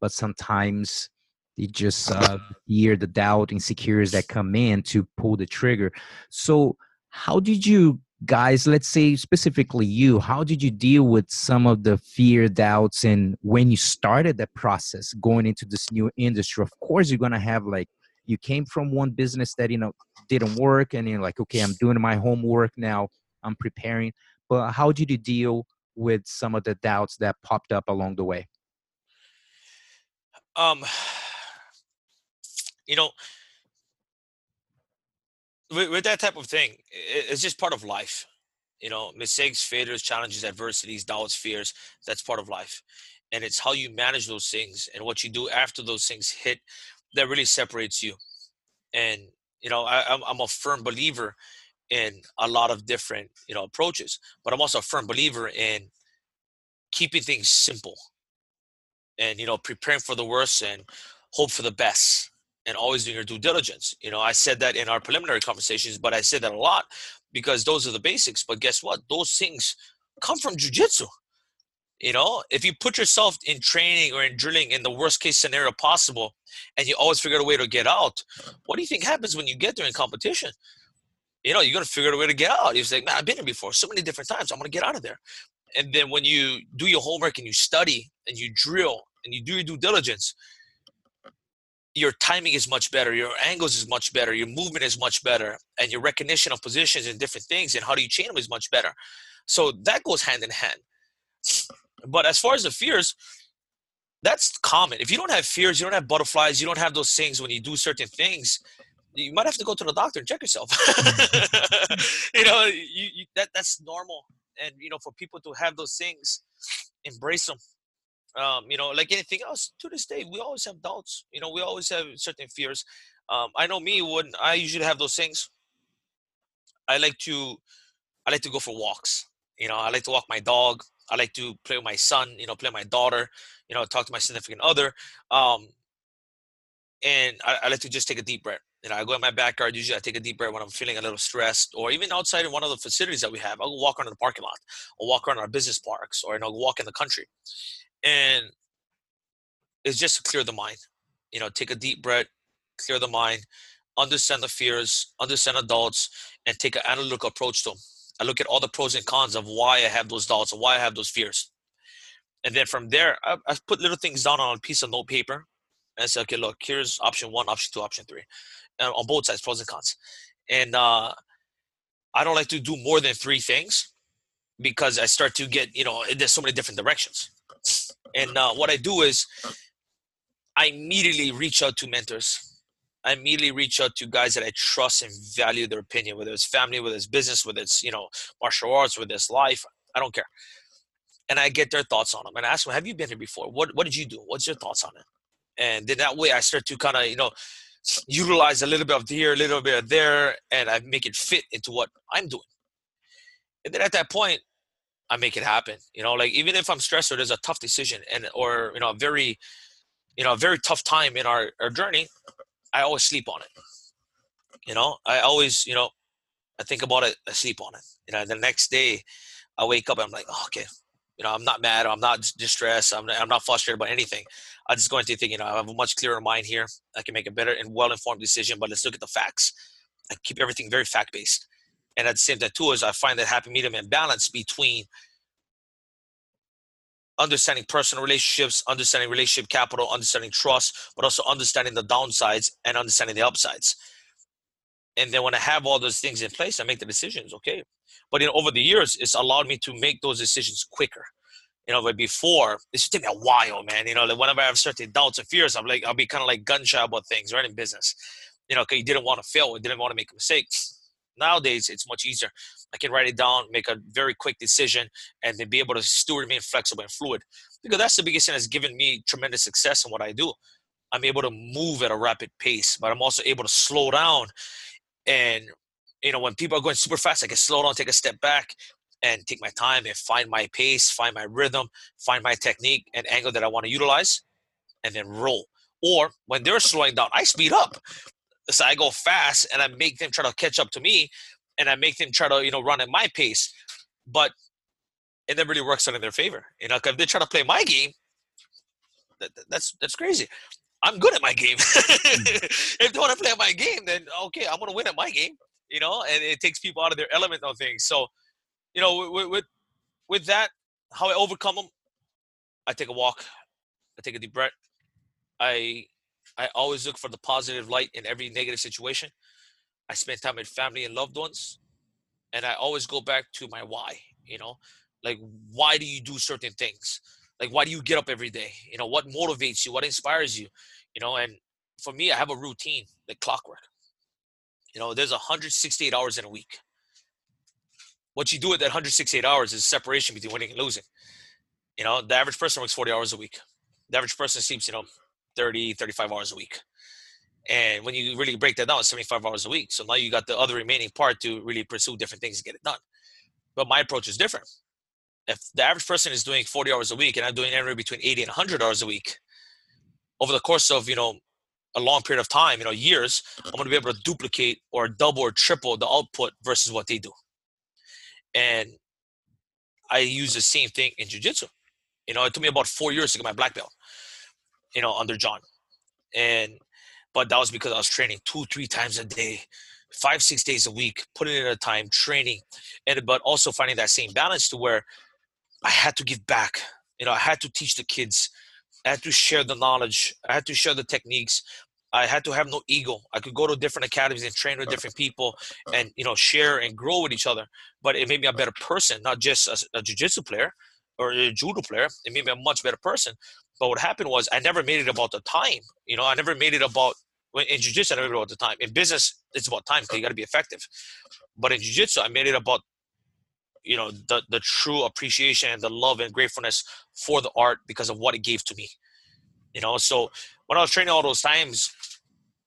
but sometimes they just uh, the doubt, insecurities that come in to pull the trigger. So, how did you guys let's say specifically you how did you deal with some of the fear doubts and when you started the process going into this new industry? Of course you're going to have like you came from one business that you know didn't work and you're like okay i'm doing my homework now. I'm preparing but how did you deal with some of the doubts that popped up along the way um you know with, with that type of thing, it's just part of life. You know, mistakes, failures, challenges, adversities, doubts, fears. That's part of life, and it's how you manage those things and what you do after those things hit that really separates you. And you know, I, I'm, I'm a firm believer in a lot of different you know approaches, but I'm also a firm believer in keeping things simple and you know preparing for the worst and hope for the best and always doing your due diligence. You know, I said that in our preliminary conversations, but I said that a lot because those are the basics. But guess what? Those things come from jujitsu. You know, if you put yourself in training or in drilling in the worst case scenario possible, and you always figure out a way to get out, what do you think happens when you get there in competition? You know, you're gonna figure out a way to get out. You're like, man, I've been here before so many different times. I'm gonna get out of there. And then when you do your homework and you study and you drill and you do your due diligence, your timing is much better, your angles is much better, your movement is much better, and your recognition of positions and different things and how do you chain them is much better. So that goes hand in hand. But as far as the fears, that's common. If you don't have fears, you don't have butterflies, you don't have those things when you do certain things, you might have to go to the doctor and check yourself. you know, you, you, that that's normal. And you know, for people to have those things, embrace them um, you know, like anything else, to this day, we always have doubts. You know, we always have certain fears. Um, I know me when I usually have those things. I like to, I like to go for walks. You know, I like to walk my dog. I like to play with my son. You know, play with my daughter. You know, talk to my significant other. Um, and I, I like to just take a deep breath. You know, I go in my backyard. Usually, I take a deep breath when I'm feeling a little stressed, or even outside in one of the facilities that we have. I'll walk around the parking lot, or walk around our business parks, or you know, walk in the country and it's just to clear the mind you know take a deep breath clear the mind understand the fears understand adults and take an analytical approach to them i look at all the pros and cons of why i have those doubts or why i have those fears and then from there i i put little things down on a piece of note paper and say okay look here's option one option two option three and on both sides pros and cons and uh, i don't like to do more than three things because i start to get you know there's so many different directions and uh, what I do is I immediately reach out to mentors. I immediately reach out to guys that I trust and value their opinion, whether it's family, whether it's business, whether it's you know martial arts, whether it's life. I don't care. And I get their thoughts on them and I ask them, "Have you been here before? What What did you do? What's your thoughts on it?" And then that way, I start to kind of you know utilize a little bit of here, a little bit of there, and I make it fit into what I'm doing. And then at that point, I make it happen. You know, like even if I'm stressed or there's a tough decision and or you know a very you know a very tough time in our, our journey, I always sleep on it. You know, I always you know I think about it, I sleep on it. You know, the next day I wake up I'm like, oh, okay, you know, I'm not mad, I'm not distressed, I'm, I'm not frustrated about anything. I just go into thinking, you know, I have a much clearer mind here. I can make a better and well informed decision, but let's look at the facts. I keep everything very fact based. And at the same time, too, is I find that happy medium and balance between understanding personal relationships, understanding relationship capital, understanding trust, but also understanding the downsides and understanding the upsides. And then when I have all those things in place, I make the decisions. Okay, but you know, over the years, it's allowed me to make those decisions quicker. You know, but before it should take me a while, man. You know, like whenever I have certain doubts or fears, I'm like, I'll be kind of like gun shy about things, right? In business, you know, because you didn't want to fail, you didn't want to make a mistake nowadays it's much easier i can write it down make a very quick decision and then be able to still remain flexible and fluid because that's the biggest thing that's given me tremendous success in what i do i'm able to move at a rapid pace but i'm also able to slow down and you know when people are going super fast i can slow down take a step back and take my time and find my pace, find my rhythm, find my technique and angle that I want to utilize, and then roll. Or when they're slowing down, I speed up. So I go fast and I make them try to catch up to me and I make them try to, you know, run at my pace. But it never really works out in their favor. You know, if they try to play my game, that, that's that's crazy. I'm good at my game. Hmm. if they want to play my game, then okay, I'm gonna win at my game. You know, and it takes people out of their element on things. So, you know, with with, with that, how I overcome them, I take a walk, I take a deep breath. I I always look for the positive light in every negative situation. I spend time with family and loved ones, and I always go back to my why. You know, like why do you do certain things? Like why do you get up every day? You know, what motivates you? What inspires you? You know, and for me, I have a routine, like clockwork. You know, there's 168 hours in a week. What you do with that 168 hours is separation between winning and losing. You know, the average person works 40 hours a week. The average person sleeps, you know, 30, 35 hours a week. And when you really break that down, it's 75 hours a week. So now you got the other remaining part to really pursue different things and get it done. But my approach is different. If the average person is doing 40 hours a week and I'm doing anywhere between 80 and 100 hours a week, over the course of, you know, a long period of time, you know, years, I'm going to be able to duplicate or double or triple the output versus what they do. And I use the same thing in jiu-jitsu. You know, it took me about four years to get my black belt, you know, under John. And but that was because I was training two, three times a day, five, six days a week, putting in a time, training, and but also finding that same balance to where I had to give back. You know, I had to teach the kids. I had to share the knowledge. I had to share the techniques. I had to have no ego. I could go to different academies and train with uh-huh. different people uh-huh. and you know share and grow with each other. But it made me a uh-huh. better person, not just a, a jiu-jitsu player or a judo player. It made me a much better person. But what happened was I never made it about the time. You know, I never made it about in jiu-jitsu, I never made it about the time. In business, it's about time because you got to be effective. But in jiu-jitsu, I made it about you know the the true appreciation and the love and gratefulness for the art because of what it gave to me. You know, so when I was training all those times,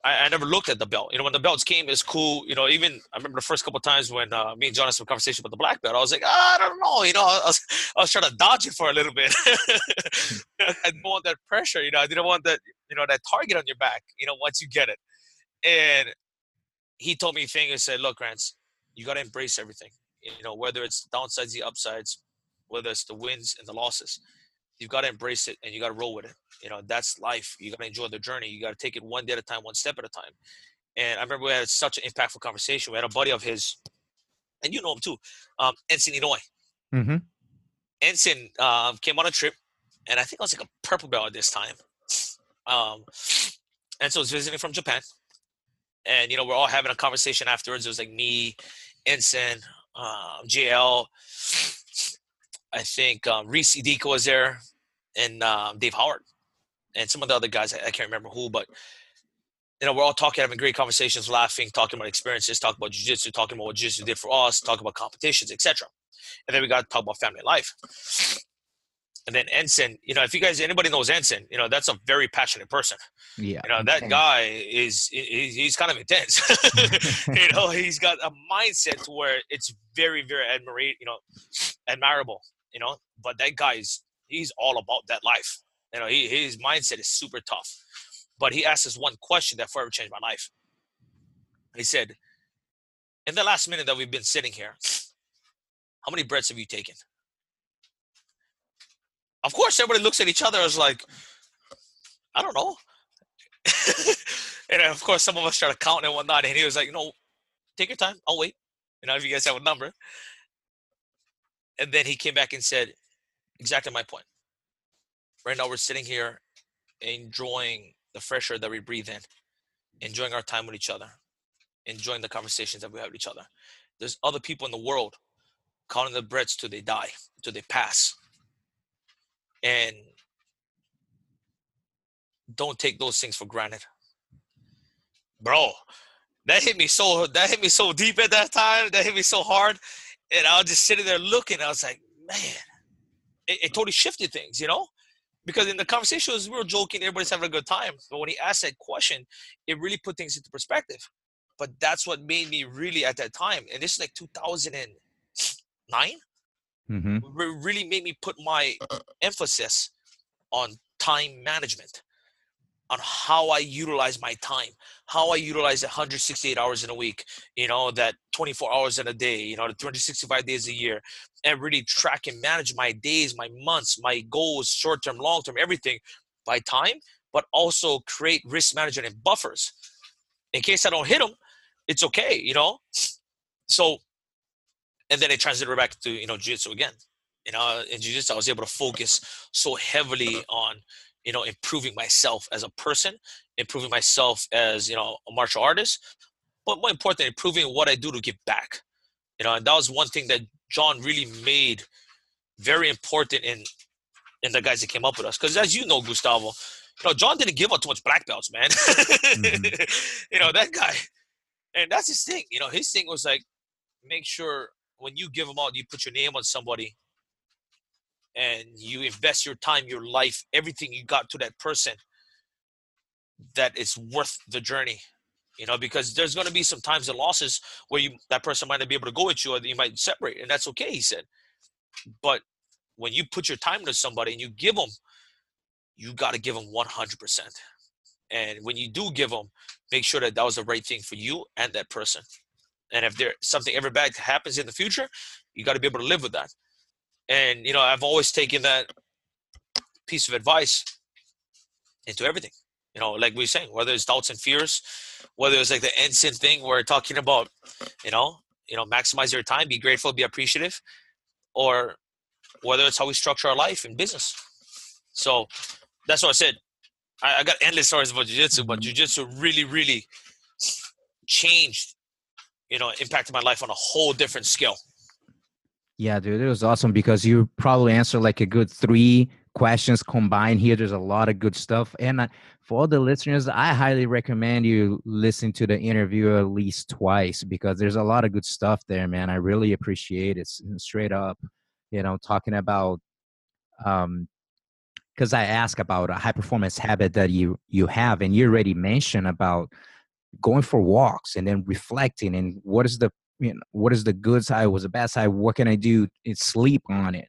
I, I, never looked at the belt. You know, when the belts came, it's cool. You know, even I remember the first couple times when uh, me and John had some conversation about the black belt. I was like, oh, I don't know. You know, I was, I was trying to dodge it for a little bit. I didn't want that pressure. You know, I didn't want that. You know, that target on your back. You know, once you get it, and he told me a thing and said, "Look, Rance, you got to embrace everything. You know, whether it's the downsides, the upsides, whether it's the wins and the losses." You've got to embrace it and you got to roll with it. You know, that's life. You got to enjoy the journey. You got to take it one day at a time, one step at a time. And I remember we had such an impactful conversation. We had a buddy of his, and you know him too, um, Enson Inoue. Mm-hmm. Enson um, came on a trip, and I think I was like a purple belt at this time. Um, and so I was visiting from Japan. And, you know, we're all having a conversation afterwards. It was like me, Enson, um, JL, I think um, Reese Idika was there, and um, Dave Howard, and some of the other guys. I, I can't remember who, but you know, we're all talking, having great conversations, laughing, talking about experiences, talking about jiu-jitsu, talking about what jiu-jitsu did for us, talking about competitions, etc. And then we got to talk about family life. And then Enson, you know, if you guys, anybody knows Enson, you know, that's a very passionate person. Yeah. You know, that intense. guy is, he's, he's kind of intense. you know, he's got a mindset to where it's very, very admirable, you know, admirable you know. But that guy's he's all about that life. You know, he, his mindset is super tough. But he asked us one question that forever changed my life. He said, "In the last minute that we've been sitting here, how many breaths have you taken?" Of course, everybody looks at each other as like, "I don't know." and of course, some of us started counting and whatnot. And he was like, "You know, take your time. I'll wait. You know, if you guys have a number." And then he came back and said, exactly my point. Right now, we're sitting here enjoying the fresh air that we breathe in, enjoying our time with each other, enjoying the conversations that we have with each other. There's other people in the world counting the breaths till they die, till they pass. And don't take those things for granted. Bro, that hit me so that hit me so deep at that time. That hit me so hard and I was just sitting there looking. I was like, man, it, it totally shifted things, you know? Because in the conversation, was, we were joking, everybody's having a good time. But when he asked that question, it really put things into perspective. But that's what made me really at that time. And this is like 2009, mm-hmm. really made me put my emphasis on time management on how I utilize my time, how I utilize 168 hours in a week, you know, that 24 hours in a day, you know, the 365 days a year, and really track and manage my days, my months, my goals, short term, long term, everything by time, but also create risk management and buffers. In case I don't hit them, it's okay, you know? So, and then I transited back to, you know, jiu jitsu again. You know, in jiu jitsu, I was able to focus so heavily uh-huh. on you know improving myself as a person improving myself as you know a martial artist but more importantly improving what i do to give back you know and that was one thing that john really made very important in in the guys that came up with us because as you know gustavo you know john didn't give up too much black belts man mm-hmm. you know that guy and that's his thing you know his thing was like make sure when you give them out you put your name on somebody and you invest your time, your life, everything you got to that person, that it's worth the journey. You know, because there's going to be some times and losses where you that person might not be able to go with you, or you might separate, and that's okay. He said, but when you put your time to somebody and you give them, you got to give them 100%. And when you do give them, make sure that that was the right thing for you and that person. And if there something ever bad happens in the future, you got to be able to live with that. And you know, I've always taken that piece of advice into everything. You know, like we are saying, whether it's doubts and fears, whether it's like the Enson thing where we're talking about, you know, you know, maximize your time, be grateful, be appreciative, or whether it's how we structure our life in business. So that's what I said. I, I got endless stories about jiu-jitsu, but mm-hmm. jiu-jitsu really, really changed, you know, impacted my life on a whole different scale. Yeah, dude, it was awesome because you probably answered like a good three questions combined here. There's a lot of good stuff. And uh, for all the listeners, I highly recommend you listen to the interview at least twice because there's a lot of good stuff there, man. I really appreciate it straight up, you know, talking about, um, because I ask about a high performance habit that you you have, and you already mentioned about going for walks and then reflecting and what is the you know, what is the good side? What's the bad side? What can I do? It's sleep on it.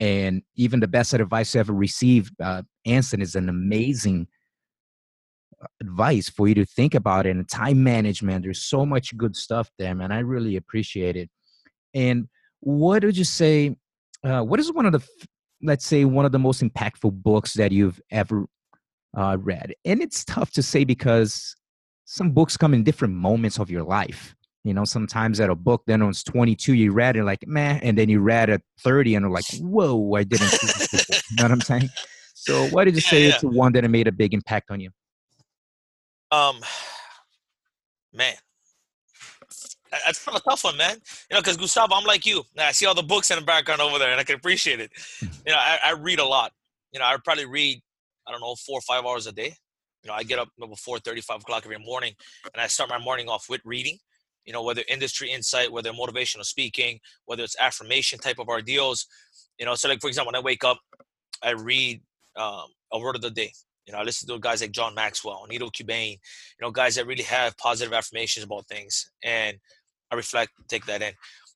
And even the best advice I ever received, uh, Enson is an amazing advice for you to think about it and time management. There's so much good stuff there, man. I really appreciate it. And what would you say? Uh, what is one of the, let's say, one of the most impactful books that you've ever uh, read? And it's tough to say because some books come in different moments of your life. You know, sometimes at a book, then when it's 22, you read it like, man, and then you read at 30 and are like, whoa, I didn't see this You know what I'm saying? So why did you say yeah, yeah. it's one that made a big impact on you? Um, man, that's a tough one, man. You know, because Gustavo, I'm like you. I see all the books in the background over there, and I can appreciate it. You know, I, I read a lot. You know, I probably read, I don't know, four or five hours a day. You know, I get up before 35 o'clock every morning, and I start my morning off with reading you know whether industry insight whether motivational speaking whether it's affirmation type of ordeals you know so like for example when i wake up i read um, a word of the day. You know i listen to guys like john maxwell Nido Qubein, you know guys that really have positive affirmations about things and i reflect take that in.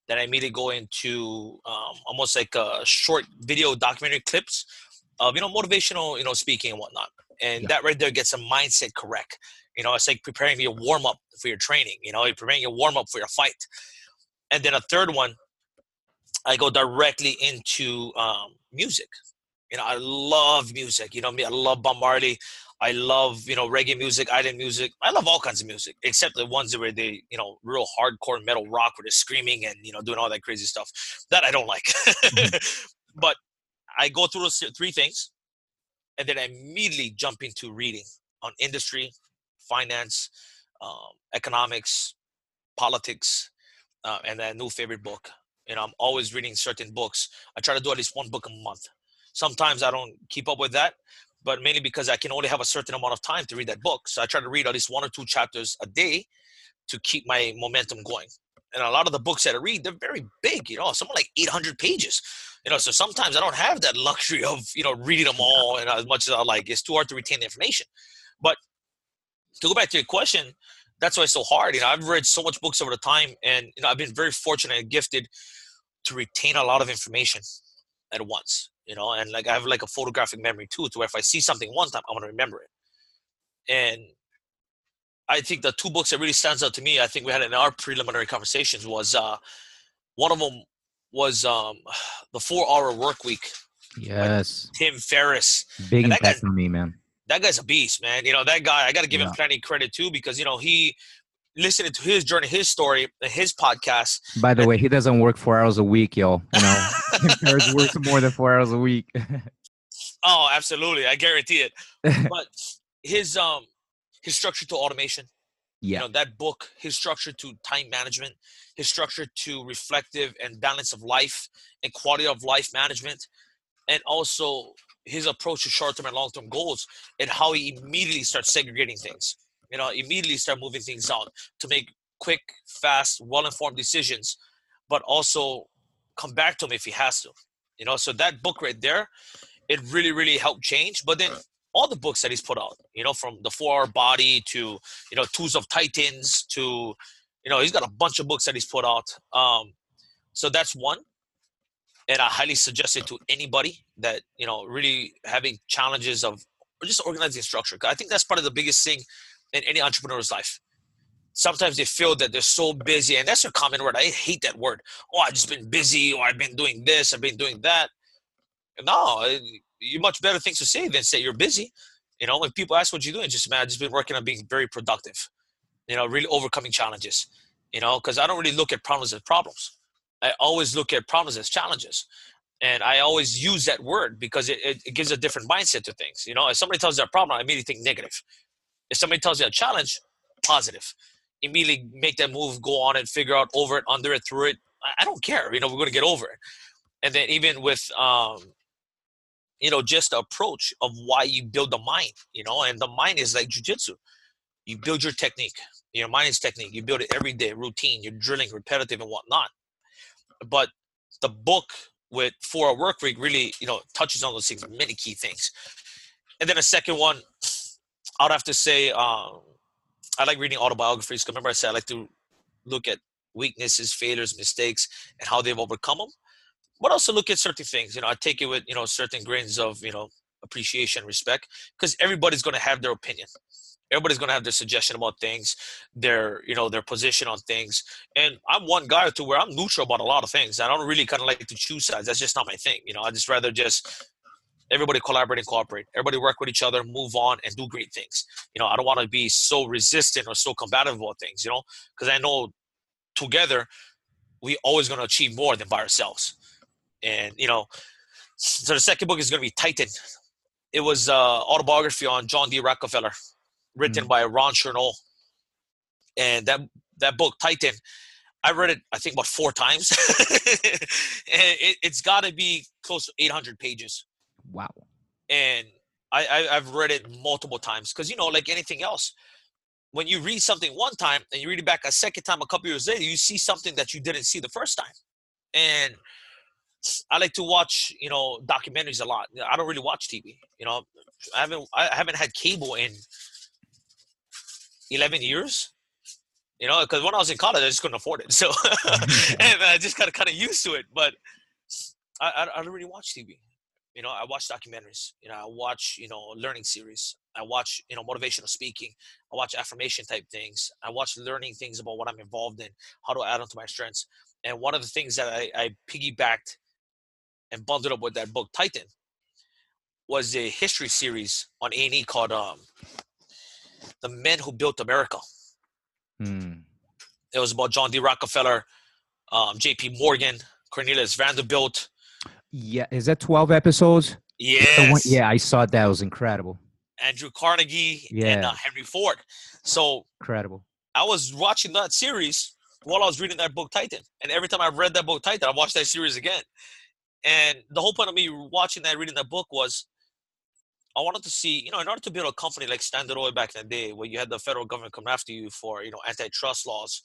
Then i immediately go into um, almost like a short video documentary clips of you know motivational you know speaking and whatnot and yeah. that right there gets a mindset correct you know, it's like preparing your warm up for your training. You know, you're preparing your warm up for your fight. And then a third one, I go directly into um, music. You know, I love music. You know me, I love Bob Marley. I love, you know, reggae music, island music. I love all kinds of music, except the ones where they, you know, real hardcore metal rock where they're screaming and, you know, doing all that crazy stuff. That I don't like. mm-hmm. But I go through those three things and then I immediately jump into reading on industry, finance, um, economics, politics, uh, and then new favorite book. You know, I'm always reading certain books. I try to do at least one book a month. Sometimes I don't keep up with that, but mainly because I can only have a certain amount of time to read that book. So I try to read at least one or two chapters a day to keep my momentum going. And a lot of the books that I read, they're very big, you know, something like 800 pages. You know, so sometimes I don't have that luxury of, you know, reading them all and as much as I like. It's too hard to retain the information. But to go back to your question, that's why it's so hard. You know, I've read so much books over the time, and you know, I've been very fortunate and gifted to retain a lot of information at once, you know, and like I have like a photographic memory too, to where if I see something one time, I'm gonna remember it. And I think the two books that really stands out to me, I think we had in our preliminary conversations was uh, one of them was um, the Four Hour Work Week. Yes, Tim Ferriss. Big impact on me, man. That guy's a beast, man. You know that guy. I got to give yeah. him plenty credit too because you know he listening to his journey, his story, his podcast. By the way, he doesn't work four hours a week, yo. You know, Ferriss works more than four hours a week. oh, absolutely, I guarantee it. But his um his structure to automation. Yeah. You know, that book, his structure to time management, his structure to reflective and balance of life and quality of life management, and also his approach to short term and long term goals and how he immediately starts segregating things you know, immediately start moving things out to make quick, fast, well-informed decisions, but also come back to him if he has to. You know, so that book right there, it really, really helped change. But then all the books that he's put out, you know, from the Four Hour Body to you know Tools of Titans to, you know, he's got a bunch of books that he's put out. Um, so that's one, and I highly suggest it to anybody that you know really having challenges of just organizing structure. I think that's part of the biggest thing in any entrepreneur's life. Sometimes they feel that they're so busy, and that's a common word. I hate that word. Oh, I've just been busy, or I've been doing this, I've been doing that. No, eh, you much better things to say than say you're busy. You know, when people ask what you're doing, just man, I've just been working on being very productive. You know, really overcoming challenges. You know, because I don't really look at problems as problems. I always look at problems as challenges and I always use that word because it, it, it, gives a different mindset to things. You know, if somebody tells you a problem, I immediately think negative. If somebody tells you a challenge, positive. Immediately make that move, go on and figure out over it, under it, through it. I, don't care. You know, we're going to get over it. And then even with, um, you know, just the approach of why you build the mind, you know, and the mind is like jujitsu. You build your technique. Your mind is technique. You build it every day, routine. You're drilling, repetitive, and whatnot. But the book with Four Hour Work Week really, you know, touches on those things, many key things. And then a second one, I'd have to say um, I like reading autobiographies. Remember, I said I like to look at weaknesses, failures, mistakes, and how they've overcome them. But also look at certain things. You know, I take it with you know certain grains of you know appreciation, respect, because everybody's going to have their opinion. Everybody's going to have their suggestion about things, their you know their position on things. And I'm one guy to where I'm neutral about a lot of things. I don't really kind of like to choose sides. That's just not my thing. You know, I just rather just everybody collaborate and cooperate everybody work with each other move on and do great things you know i don't want to be so resistant or so combative about things you know because i know together we always going to achieve more than by ourselves and you know so the second book is going to be titan it was uh autobiography on john d rockefeller written mm-hmm. by ron chernow and that that book titan I read it, I think, about four times. and it, has got to be close to 800 pages. Wow. And I, I have read it multiple times because you know, like anything else, when you read something one time and you read it back a second time a couple years later, you see something that you didn't see the first time. And I like to watch, you know, documentaries a lot. I don't really watch TV. You know, I haven't I haven't had cable in eleven years. You know, because when I was in college, I just couldn't afford it. So, and I just got kind of used to it. But I, I, I don't really watch TV you know i watch documentaries you know i watch you know learning series i watch you know motivational speaking i watch affirmation type things i watch learning things about what i'm involved in how to add on to my strengths and one of the things that i, I piggybacked and bundled up with that book titan was a history series on a&e called um, the men who built america hmm. it was about john d rockefeller um, jp morgan cornelius vanderbilt yeah, is that twelve episodes? Yes. Yeah, I saw that. It was incredible. Andrew Carnegie yeah. and uh, Henry Ford. So incredible. I was watching that series while I was reading that book Titan, and every time I read that book Titan, I watched that series again. And the whole point of me watching that, reading that book was, I wanted to see, you know, in order to build a company like Standard Oil back in the day, where you had the federal government come after you for, you know, antitrust laws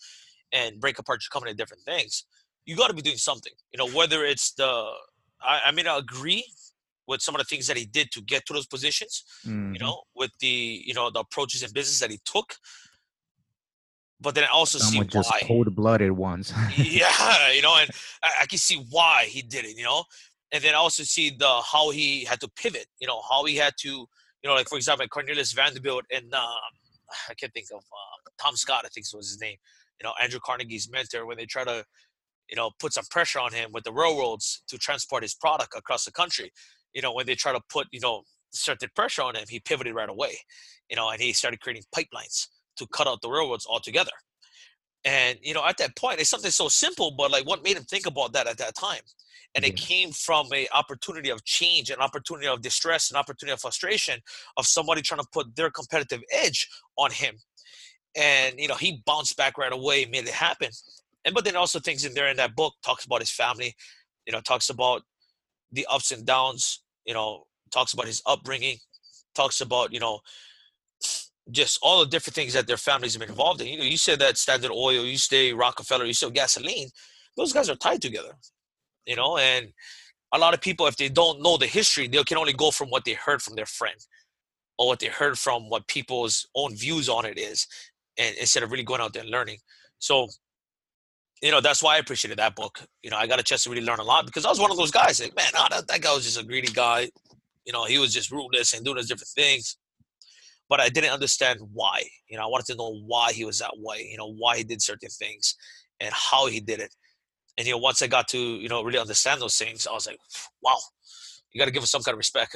and break apart your company, and different things, you got to be doing something. You know, whether it's the I, I mean, I agree with some of the things that he did to get to those positions. Mm-hmm. You know, with the you know the approaches in business that he took. but then I also Some see just why. cold-blooded ones. yeah, you know, and I, I can see why he did it, you know, and then also see the how he had to pivot, you know, how he had to, you know, like for example, Cornelius Vanderbilt and uh, I can't think of uh, Tom Scott, I think was his name, you know, Andrew Carnegie's mentor, when they try to, you know, put some pressure on him with the railroads to transport his product across the country, you know, when they try to put, you know, certain pressure on him, he pivoted right away, you know, and he started creating pipelines to cut out the railroads altogether. And you know, at that point, it's something so simple, but like, what made him think about that at that time? And it came from a opportunity of change, an opportunity of distress, an opportunity of frustration of somebody trying to put their competitive edge on him. And you know, he bounced back right away, made it happen. And but then also things in there in that book talks about his family, you know, talks about the ups and downs, you know, talks about his upbringing, talks about you know just all the different things that their families have been involved in. You know, you said that Standard Oil, you say Rockefeller, you say gasoline. Those guys are tied together, you know. And a lot of people, if they don't know the history, they can only go from what they heard from their friend or what they heard from what people's own views on it is, and instead of really going out there and learning. So, you know, that's why I appreciated that book. You know, I got a chance to really learn a lot because I was one of those guys. Like, man, nah, that, that guy was just a greedy guy. You know, he was just ruthless and doing those different things but I didn't understand why. You know, I wanted to know why he was that way. You know, why he did certain things and how he did it. And you know, once I got to you know really understand those things, I was like, wow, you got to give us some kind of respect.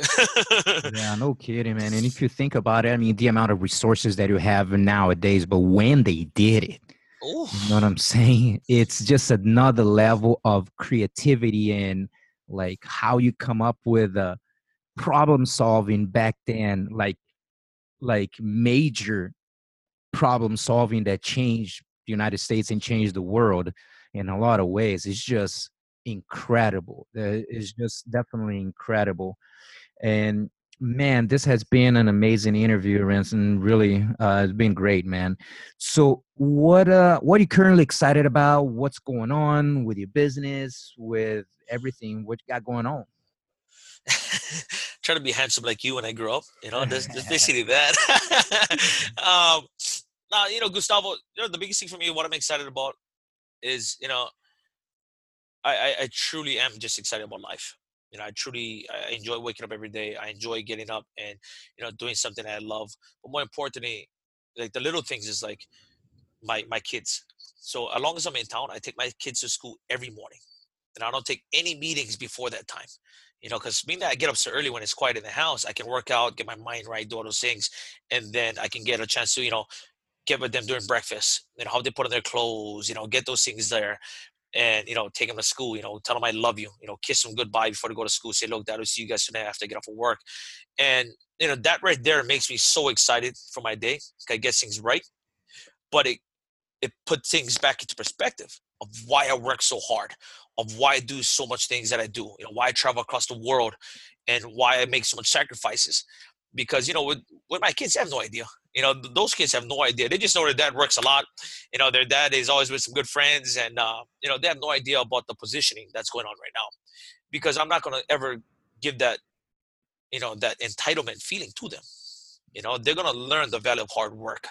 yeah, no kidding, man. And if you think about it, I mean, the amount of resources that you have nowadays, but when they did it, Ooh, you know what I'm saying? It's just another level of creativity and like how you come up with uh, problem solving back then, like like major problem solving that changed the United States and changed the world in a lot of ways. It's just incredible. Uh, It's just definitely incredible. And man, this has been an amazing interview, Ranson. Really, uh, it's been great, man. So, what uh, what are you currently excited about? What's going on with your business, with everything? What you got going on? trying to be handsome like you when I grow up. You know, that's, that's basically that. um, now, you know, Gustavo, you know, the biggest thing for me, what I'm excited about is, you know, I, I, I truly am just excited about life. You know, I truly I enjoy waking up every day. I enjoy getting up and you know doing something I love. But more importantly, like the little things is like my my kids. So as long as I'm in town, I take my kids to school every morning, and I don't take any meetings before that time. You know, because being that I get up so early when it's quiet in the house, I can work out, get my mind right, do all those things, and then I can get a chance to you know get with them during breakfast. You know how they put on their clothes. You know, get those things there and you know take them to school you know tell them i love you you know kiss them goodbye before they go to school say look dad will see you guys today after i get off of work and you know that right there makes me so excited for my day i get things right but it it puts things back into perspective of why i work so hard of why i do so much things that i do you know why i travel across the world and why i make so much sacrifices. Because you know with, with my kids have no idea. You know th- those kids have no idea. They just know their dad works a lot. You know their dad is always with some good friends and uh, you know they have no idea about the positioning that's going on right now. Because i'm not going to ever give that you know that entitlement feeling to them. You know they're going to learn the value of hard work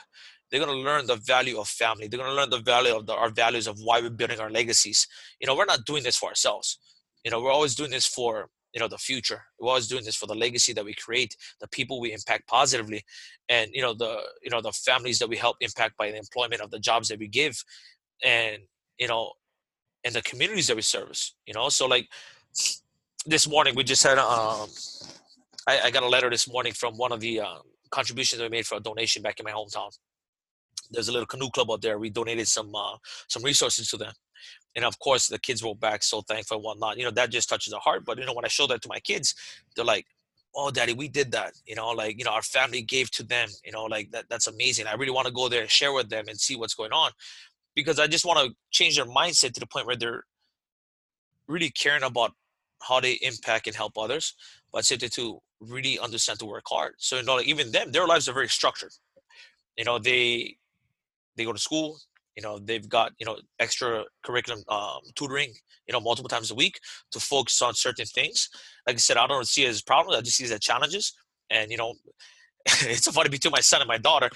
they're going to learn the value of family. They're going to learn the value of the, our values of why we're building our legacies. You know we're not doing this for ourselves. You know we're always doing this for you know the future. We're always doing this for the legacy that we create the people we impact positively and you know the you know the families that we help impact by the employment of the jobs that we give and you know and the communities that we service you know? So like this morning we just had um I, I got a letter this morning from one of the uh, contributions we made for a donation back in my hometown there's a little canoe club out there. We donated some uh, some resources to them. And of course the kids wrote back so thankful and whatnot. You know that just touches the heart. But you know when i show that to my kids they're like oh daddy we did that. You know like you know our family gave to them. You know like that that's amazing. I really want to go there and share with them and see what's going on. Because i just want to change their mindset to the point where they're really caring about how they impact and help others but simply to really understand to work hard. So you know like even them their lives are very structured. You know they they go to school you know they've got you know extra curriculum um, tutoring you know multiple times a week to focus on certain things like i said i don't see it as problems i just see it as challenges and you know it's so funny between my son and my daughter.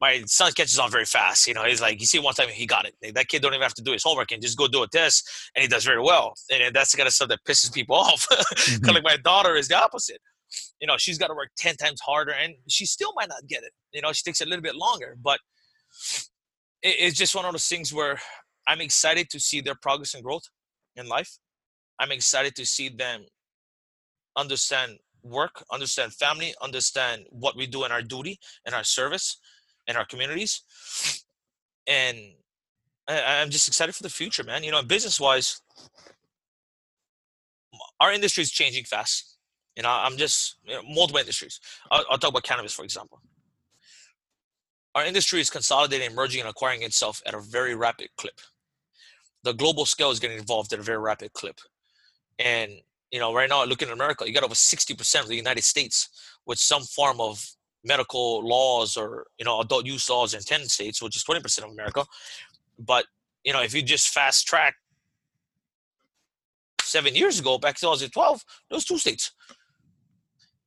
My son catches on very fast. You know, he's like, you see one time he got it. That kid don't even have to do his homework and just go do a test, and he does very well. And that's the kind of stuff that pisses people off. mm-hmm. like my daughter is the opposite. You know, she's got to work ten times harder, and she still might not get it. You know, she takes a little bit longer, but it's just one of those things where I'm excited to see their progress and growth in life. I'm excited to see them understand work, understand family, understand what we do in our duty and our service in our communities. And I, am just excited for the future, man. You know, business wise, our industry is changing fast. You know, I'm just you know, multiple industries. I'll, I'll talk about cannabis, for example. Our industry is consolidating, merging, and acquiring itself at a very rapid clip. The global scale is getting involved at a very rapid clip. And you know, right now, looking at America, you got over 60% of the United States with some form of medical laws or, you know, adult use laws in 10 states, which is 20% of America. But, you know, if you just fast track seven years ago, back to 2012, those two states.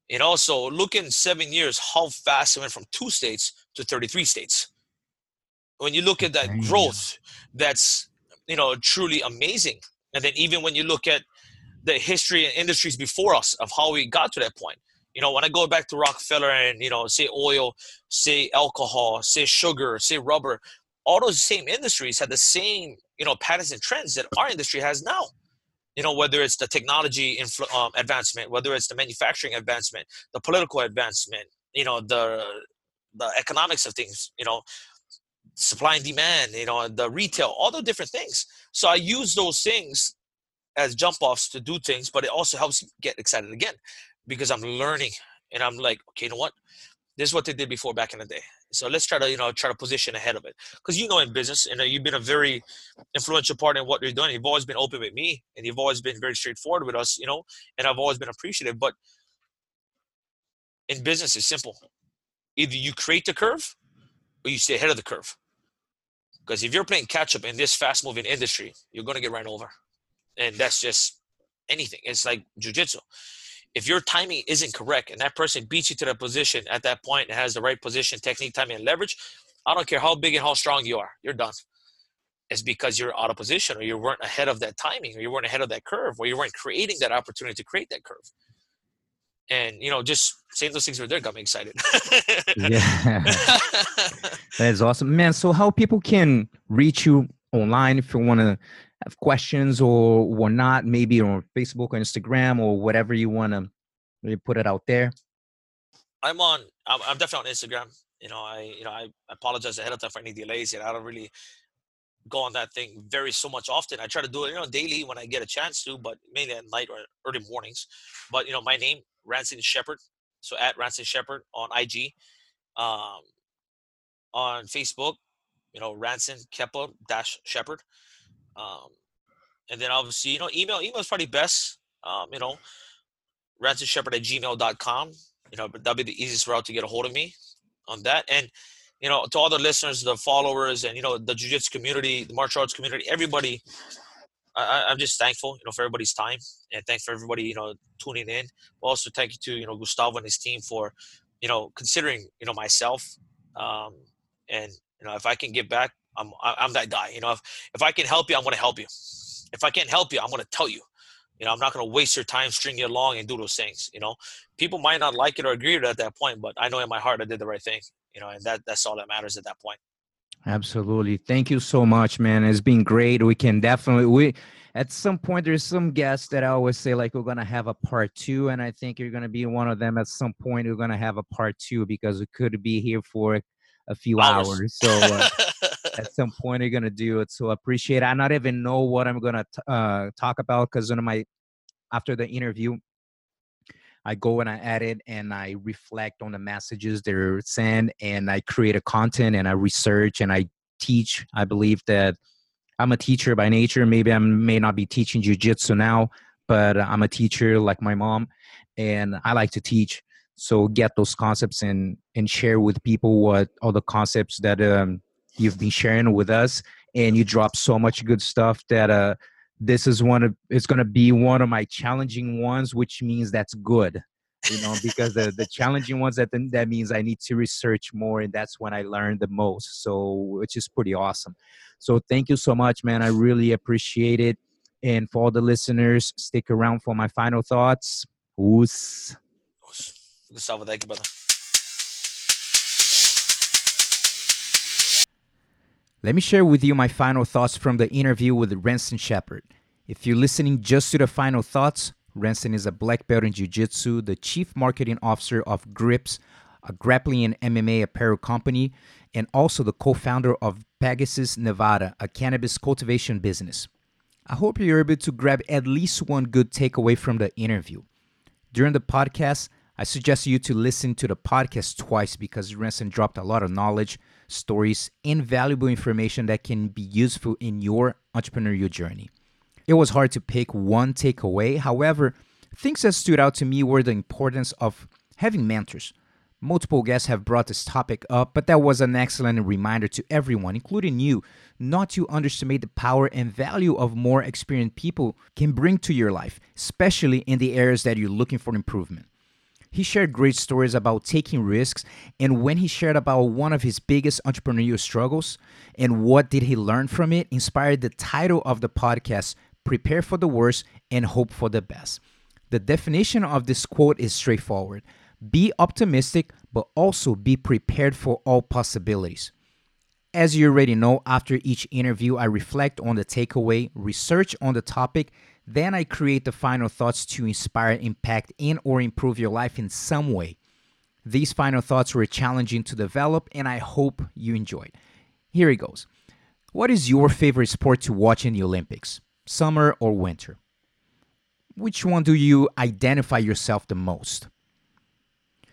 And also so look in seven years how fast it went from two states to 33 states. When you look at that growth, that's, you know, truly amazing. And then even when you look at the history and industries before us of how we got to that point. You know, when I go back to Rockefeller and, you know, say oil, say alcohol, say sugar, say rubber, all those same industries had the same, you know, patterns and trends that our industry has now. You know, whether it's the technology influ- um, advancement, whether it's the manufacturing advancement, the political advancement, you know, the the economics of things, you know, supply and demand, you know, the retail, all the different things. So I use those things as jump offs to do things, but it also helps get excited again because I'm learning and I'm like, okay, you know what? This is what they did before back in the day. So let's try to, you know, try to position ahead of it. Because you know, in business, you know, you've been a very influential part in what you're doing. You've always been open with me, and you've always been very straightforward with us, you know. And I've always been appreciative. But in business, it's simple: either you create the curve, or you stay ahead of the curve. Because if you're playing catch up in this fast moving industry, you're going to get ran over and that's just anything. It's like jujitsu. If your timing isn't correct and that person beats you to that position at that point and has the right position, technique, timing, and leverage, I don't care how big and how strong you are, you're done. It's because you're out of position or you weren't ahead of that timing or you weren't ahead of that curve or you weren't creating that opportunity to create that curve. And you know, just saying those things right there got me excited. yeah, that is awesome, man. So, how people can reach you online if you want to have questions or or not, maybe on Facebook or Instagram or whatever you want to really put it out there? I'm on. I'm, I'm definitely on Instagram. You know, I you know I apologize ahead of time for any delays. And I don't really go on that thing very so much often. I try to do it, you know, daily when I get a chance to, but mainly at night or early mornings. But you know, my name Ranson Shepherd, so at Ranson Shepherd on IG, um, on Facebook, you know, Ranson Kepa dash Shepherd. Um, and then obviously, you know, email email is probably best. Um, you know, ransonshepherd at gmail.com. You know, that'll be the easiest route to get a hold of me on that. And, you know, to all the listeners, the followers, and, you know, the jiu-jitsu community, the martial arts community, everybody, I, am just thankful, you know, for everybody's time and thanks for everybody, you know, tuning in. Also, thank you to, you know, Gustavo and his team for, you know, considering, you know, myself. Um, and, you know, if I can give back, I'm I'm that guy. You know, if if I can help you, I'm to help you. If I can't help you, I'm to tell you. You know, I'm not going to waste your time, string you along, and do those things. You know, people might not like it or agree with it at that point, but I know in my heart I did the right thing. You know, and that that's all that matters at that point. Absolutely. Thank you so much, man. It's been great. We can definitely we at some point there's some guests that I always say like we're gonna have a part two, and I think you're gonna be one of them at some point. We're gonna have a part two because we could be here for a few hours. hours. So uh, at some point, you're gonna do it. So appreciate. It. I not even know what I'm gonna t- uh, talk about because one of my after the interview, I go and I edit and I reflect on the messages they're sent, and I create a content and I research and I teach. I believe that I'm a teacher by nature. Maybe I may not be teaching jujitsu now, but I'm a teacher like my mom, and I like to teach so get those concepts and and share with people what all the concepts that um, you've been sharing with us and you drop so much good stuff that uh this is one of it's going to be one of my challenging ones which means that's good you know, because the, the challenging ones that that means I need to research more, and that's when I learn the most. So, which is pretty awesome. So, thank you so much, man. I really appreciate it. And for all the listeners, stick around for my final thoughts. Oss. Gustavo, thank you, brother. Let me share with you my final thoughts from the interview with Ranson Shepherd. If you're listening just to the final thoughts, Ranson is a black belt in Jiu Jitsu, the chief marketing officer of Grips, a grappling and MMA apparel company, and also the co founder of Pegasus Nevada, a cannabis cultivation business. I hope you're able to grab at least one good takeaway from the interview. During the podcast, I suggest you to listen to the podcast twice because Ranson dropped a lot of knowledge, stories, and valuable information that can be useful in your entrepreneurial journey. It was hard to pick one takeaway. However, things that stood out to me were the importance of having mentors. Multiple guests have brought this topic up, but that was an excellent reminder to everyone, including you, not to underestimate the power and value of more experienced people can bring to your life, especially in the areas that you're looking for improvement. He shared great stories about taking risks, and when he shared about one of his biggest entrepreneurial struggles and what did he learn from it, inspired the title of the podcast, Prepare for the Worst and Hope for the Best. The definition of this quote is straightforward. Be optimistic, but also be prepared for all possibilities. As you already know, after each interview, I reflect on the takeaway, research on the topic, then I create the final thoughts to inspire, impact, and or improve your life in some way. These final thoughts were challenging to develop, and I hope you enjoyed. Here it goes. What is your favorite sport to watch in the Olympics? Summer or winter? Which one do you identify yourself the most?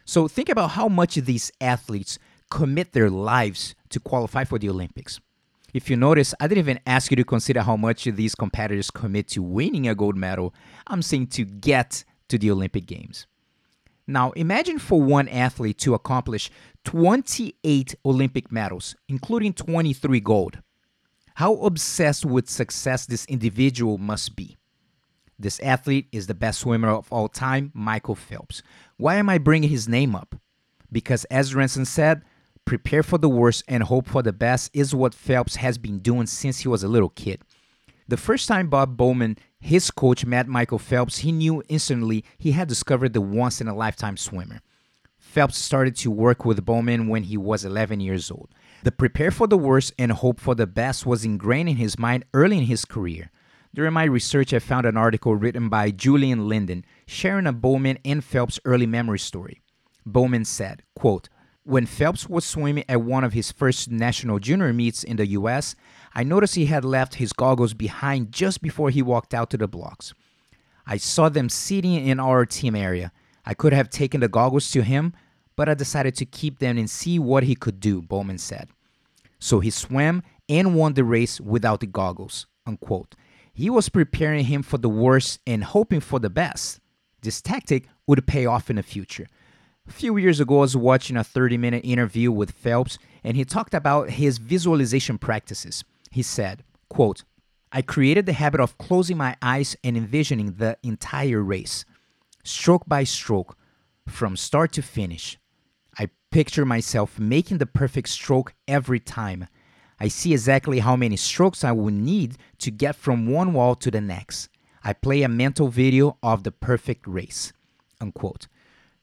So think about how much of these athletes commit their lives to qualify for the Olympics. If you notice, I didn't even ask you to consider how much these competitors commit to winning a gold medal. I'm saying to get to the Olympic Games. Now, imagine for one athlete to accomplish 28 Olympic medals, including 23 gold. How obsessed with success this individual must be. This athlete is the best swimmer of all time, Michael Phelps. Why am I bringing his name up? Because, as Ranson said, prepare for the worst and hope for the best is what Phelps has been doing since he was a little kid. The first time Bob Bowman, his coach, met Michael Phelps, he knew instantly he had discovered the once in a lifetime swimmer. Phelps started to work with Bowman when he was 11 years old. The prepare for the worst and hope for the best was ingrained in his mind early in his career. During my research, I found an article written by Julian Linden sharing a Bowman and Phelps early memory story. Bowman said, quote, when Phelps was swimming at one of his first national junior meets in the US, I noticed he had left his goggles behind just before he walked out to the blocks. I saw them sitting in our team area. I could have taken the goggles to him, but I decided to keep them and see what he could do, Bowman said. So he swam and won the race without the goggles. Unquote. He was preparing him for the worst and hoping for the best. This tactic would pay off in the future. A few years ago, I was watching a 30 minute interview with Phelps, and he talked about his visualization practices. He said, quote, I created the habit of closing my eyes and envisioning the entire race, stroke by stroke, from start to finish. I picture myself making the perfect stroke every time. I see exactly how many strokes I will need to get from one wall to the next. I play a mental video of the perfect race. Unquote.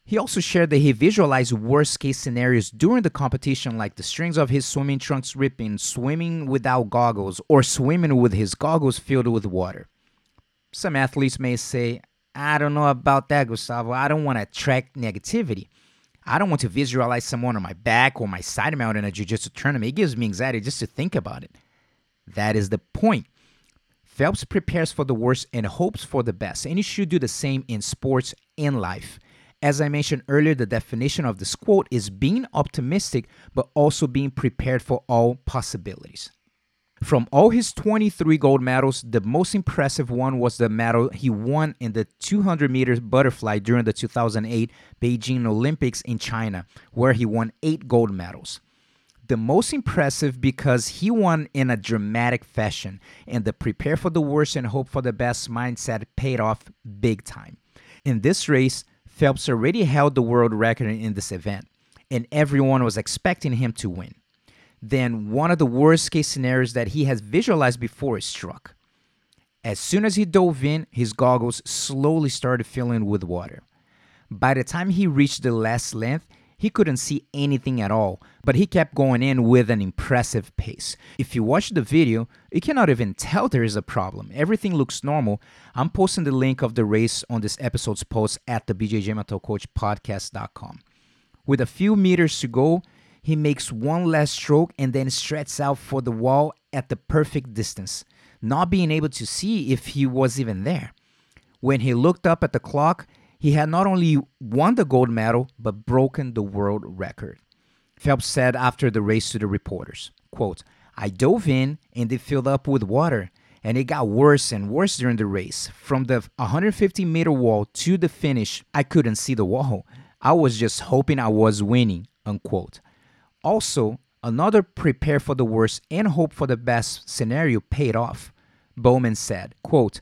He also shared that he visualized worst case scenarios during the competition, like the strings of his swimming trunks ripping, swimming without goggles, or swimming with his goggles filled with water. Some athletes may say, I don't know about that, Gustavo. I don't want to attract negativity. I don't want to visualize someone on my back or my side mount in a jiu jitsu tournament. It gives me anxiety just to think about it. That is the point. Phelps prepares for the worst and hopes for the best, and you should do the same in sports and life. As I mentioned earlier, the definition of this quote is being optimistic, but also being prepared for all possibilities. From all his 23 gold medals, the most impressive one was the medal he won in the 200 meters butterfly during the 2008 Beijing Olympics in China, where he won eight gold medals. The most impressive because he won in a dramatic fashion, and the prepare for the worst and hope for the best mindset paid off big time. In this race, Phelps already held the world record in this event, and everyone was expecting him to win. Then one of the worst case scenarios that he has visualized before struck. As soon as he dove in, his goggles slowly started filling with water. By the time he reached the last length, he couldn't see anything at all, but he kept going in with an impressive pace. If you watch the video, you cannot even tell there is a problem. Everything looks normal. I'm posting the link of the race on this episode's post at the BJJ. With a few meters to go, he makes one last stroke and then stretches out for the wall at the perfect distance, not being able to see if he was even there. When he looked up at the clock, he had not only won the gold medal, but broken the world record. Phelps said after the race to the reporters, quote, I dove in and it filled up with water, and it got worse and worse during the race. From the 150 meter wall to the finish, I couldn't see the wall. I was just hoping I was winning, unquote. Also, another prepare for the worst and hope for the best scenario paid off. Bowman said, quote,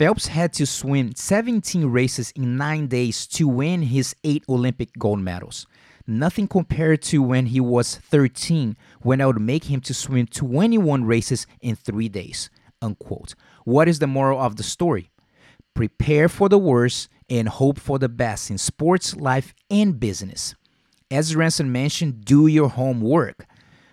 Phelps had to swim 17 races in nine days to win his eight Olympic gold medals. Nothing compared to when he was 13, when I would make him to swim 21 races in three days. Unquote. What is the moral of the story? Prepare for the worst and hope for the best in sports, life, and business. As Ranson mentioned, do your homework.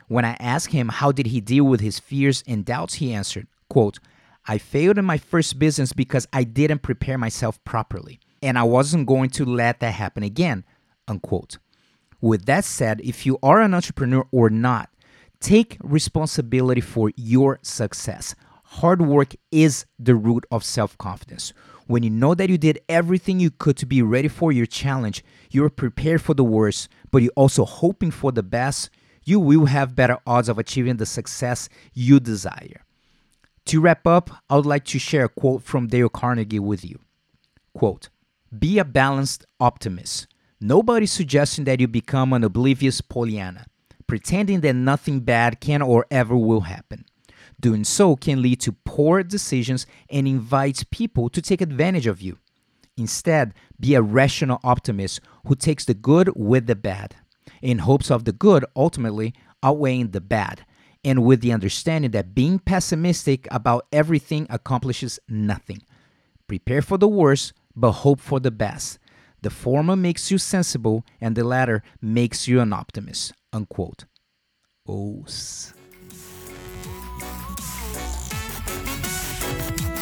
When I asked him how did he deal with his fears and doubts, he answered, quote, I failed in my first business because I didn't prepare myself properly, and I wasn't going to let that happen again. Unquote. With that said, if you are an entrepreneur or not, take responsibility for your success. Hard work is the root of self confidence. When you know that you did everything you could to be ready for your challenge, you're prepared for the worst, but you're also hoping for the best, you will have better odds of achieving the success you desire. To wrap up, I would like to share a quote from Dale Carnegie with you. Quote, be a balanced optimist. Nobody's suggesting that you become an oblivious Pollyanna, pretending that nothing bad can or ever will happen. Doing so can lead to poor decisions and invites people to take advantage of you. Instead, be a rational optimist who takes the good with the bad, in hopes of the good ultimately outweighing the bad and with the understanding that being pessimistic about everything accomplishes nothing. Prepare for the worst, but hope for the best. The former makes you sensible, and the latter makes you an optimist. Unquote. Oss.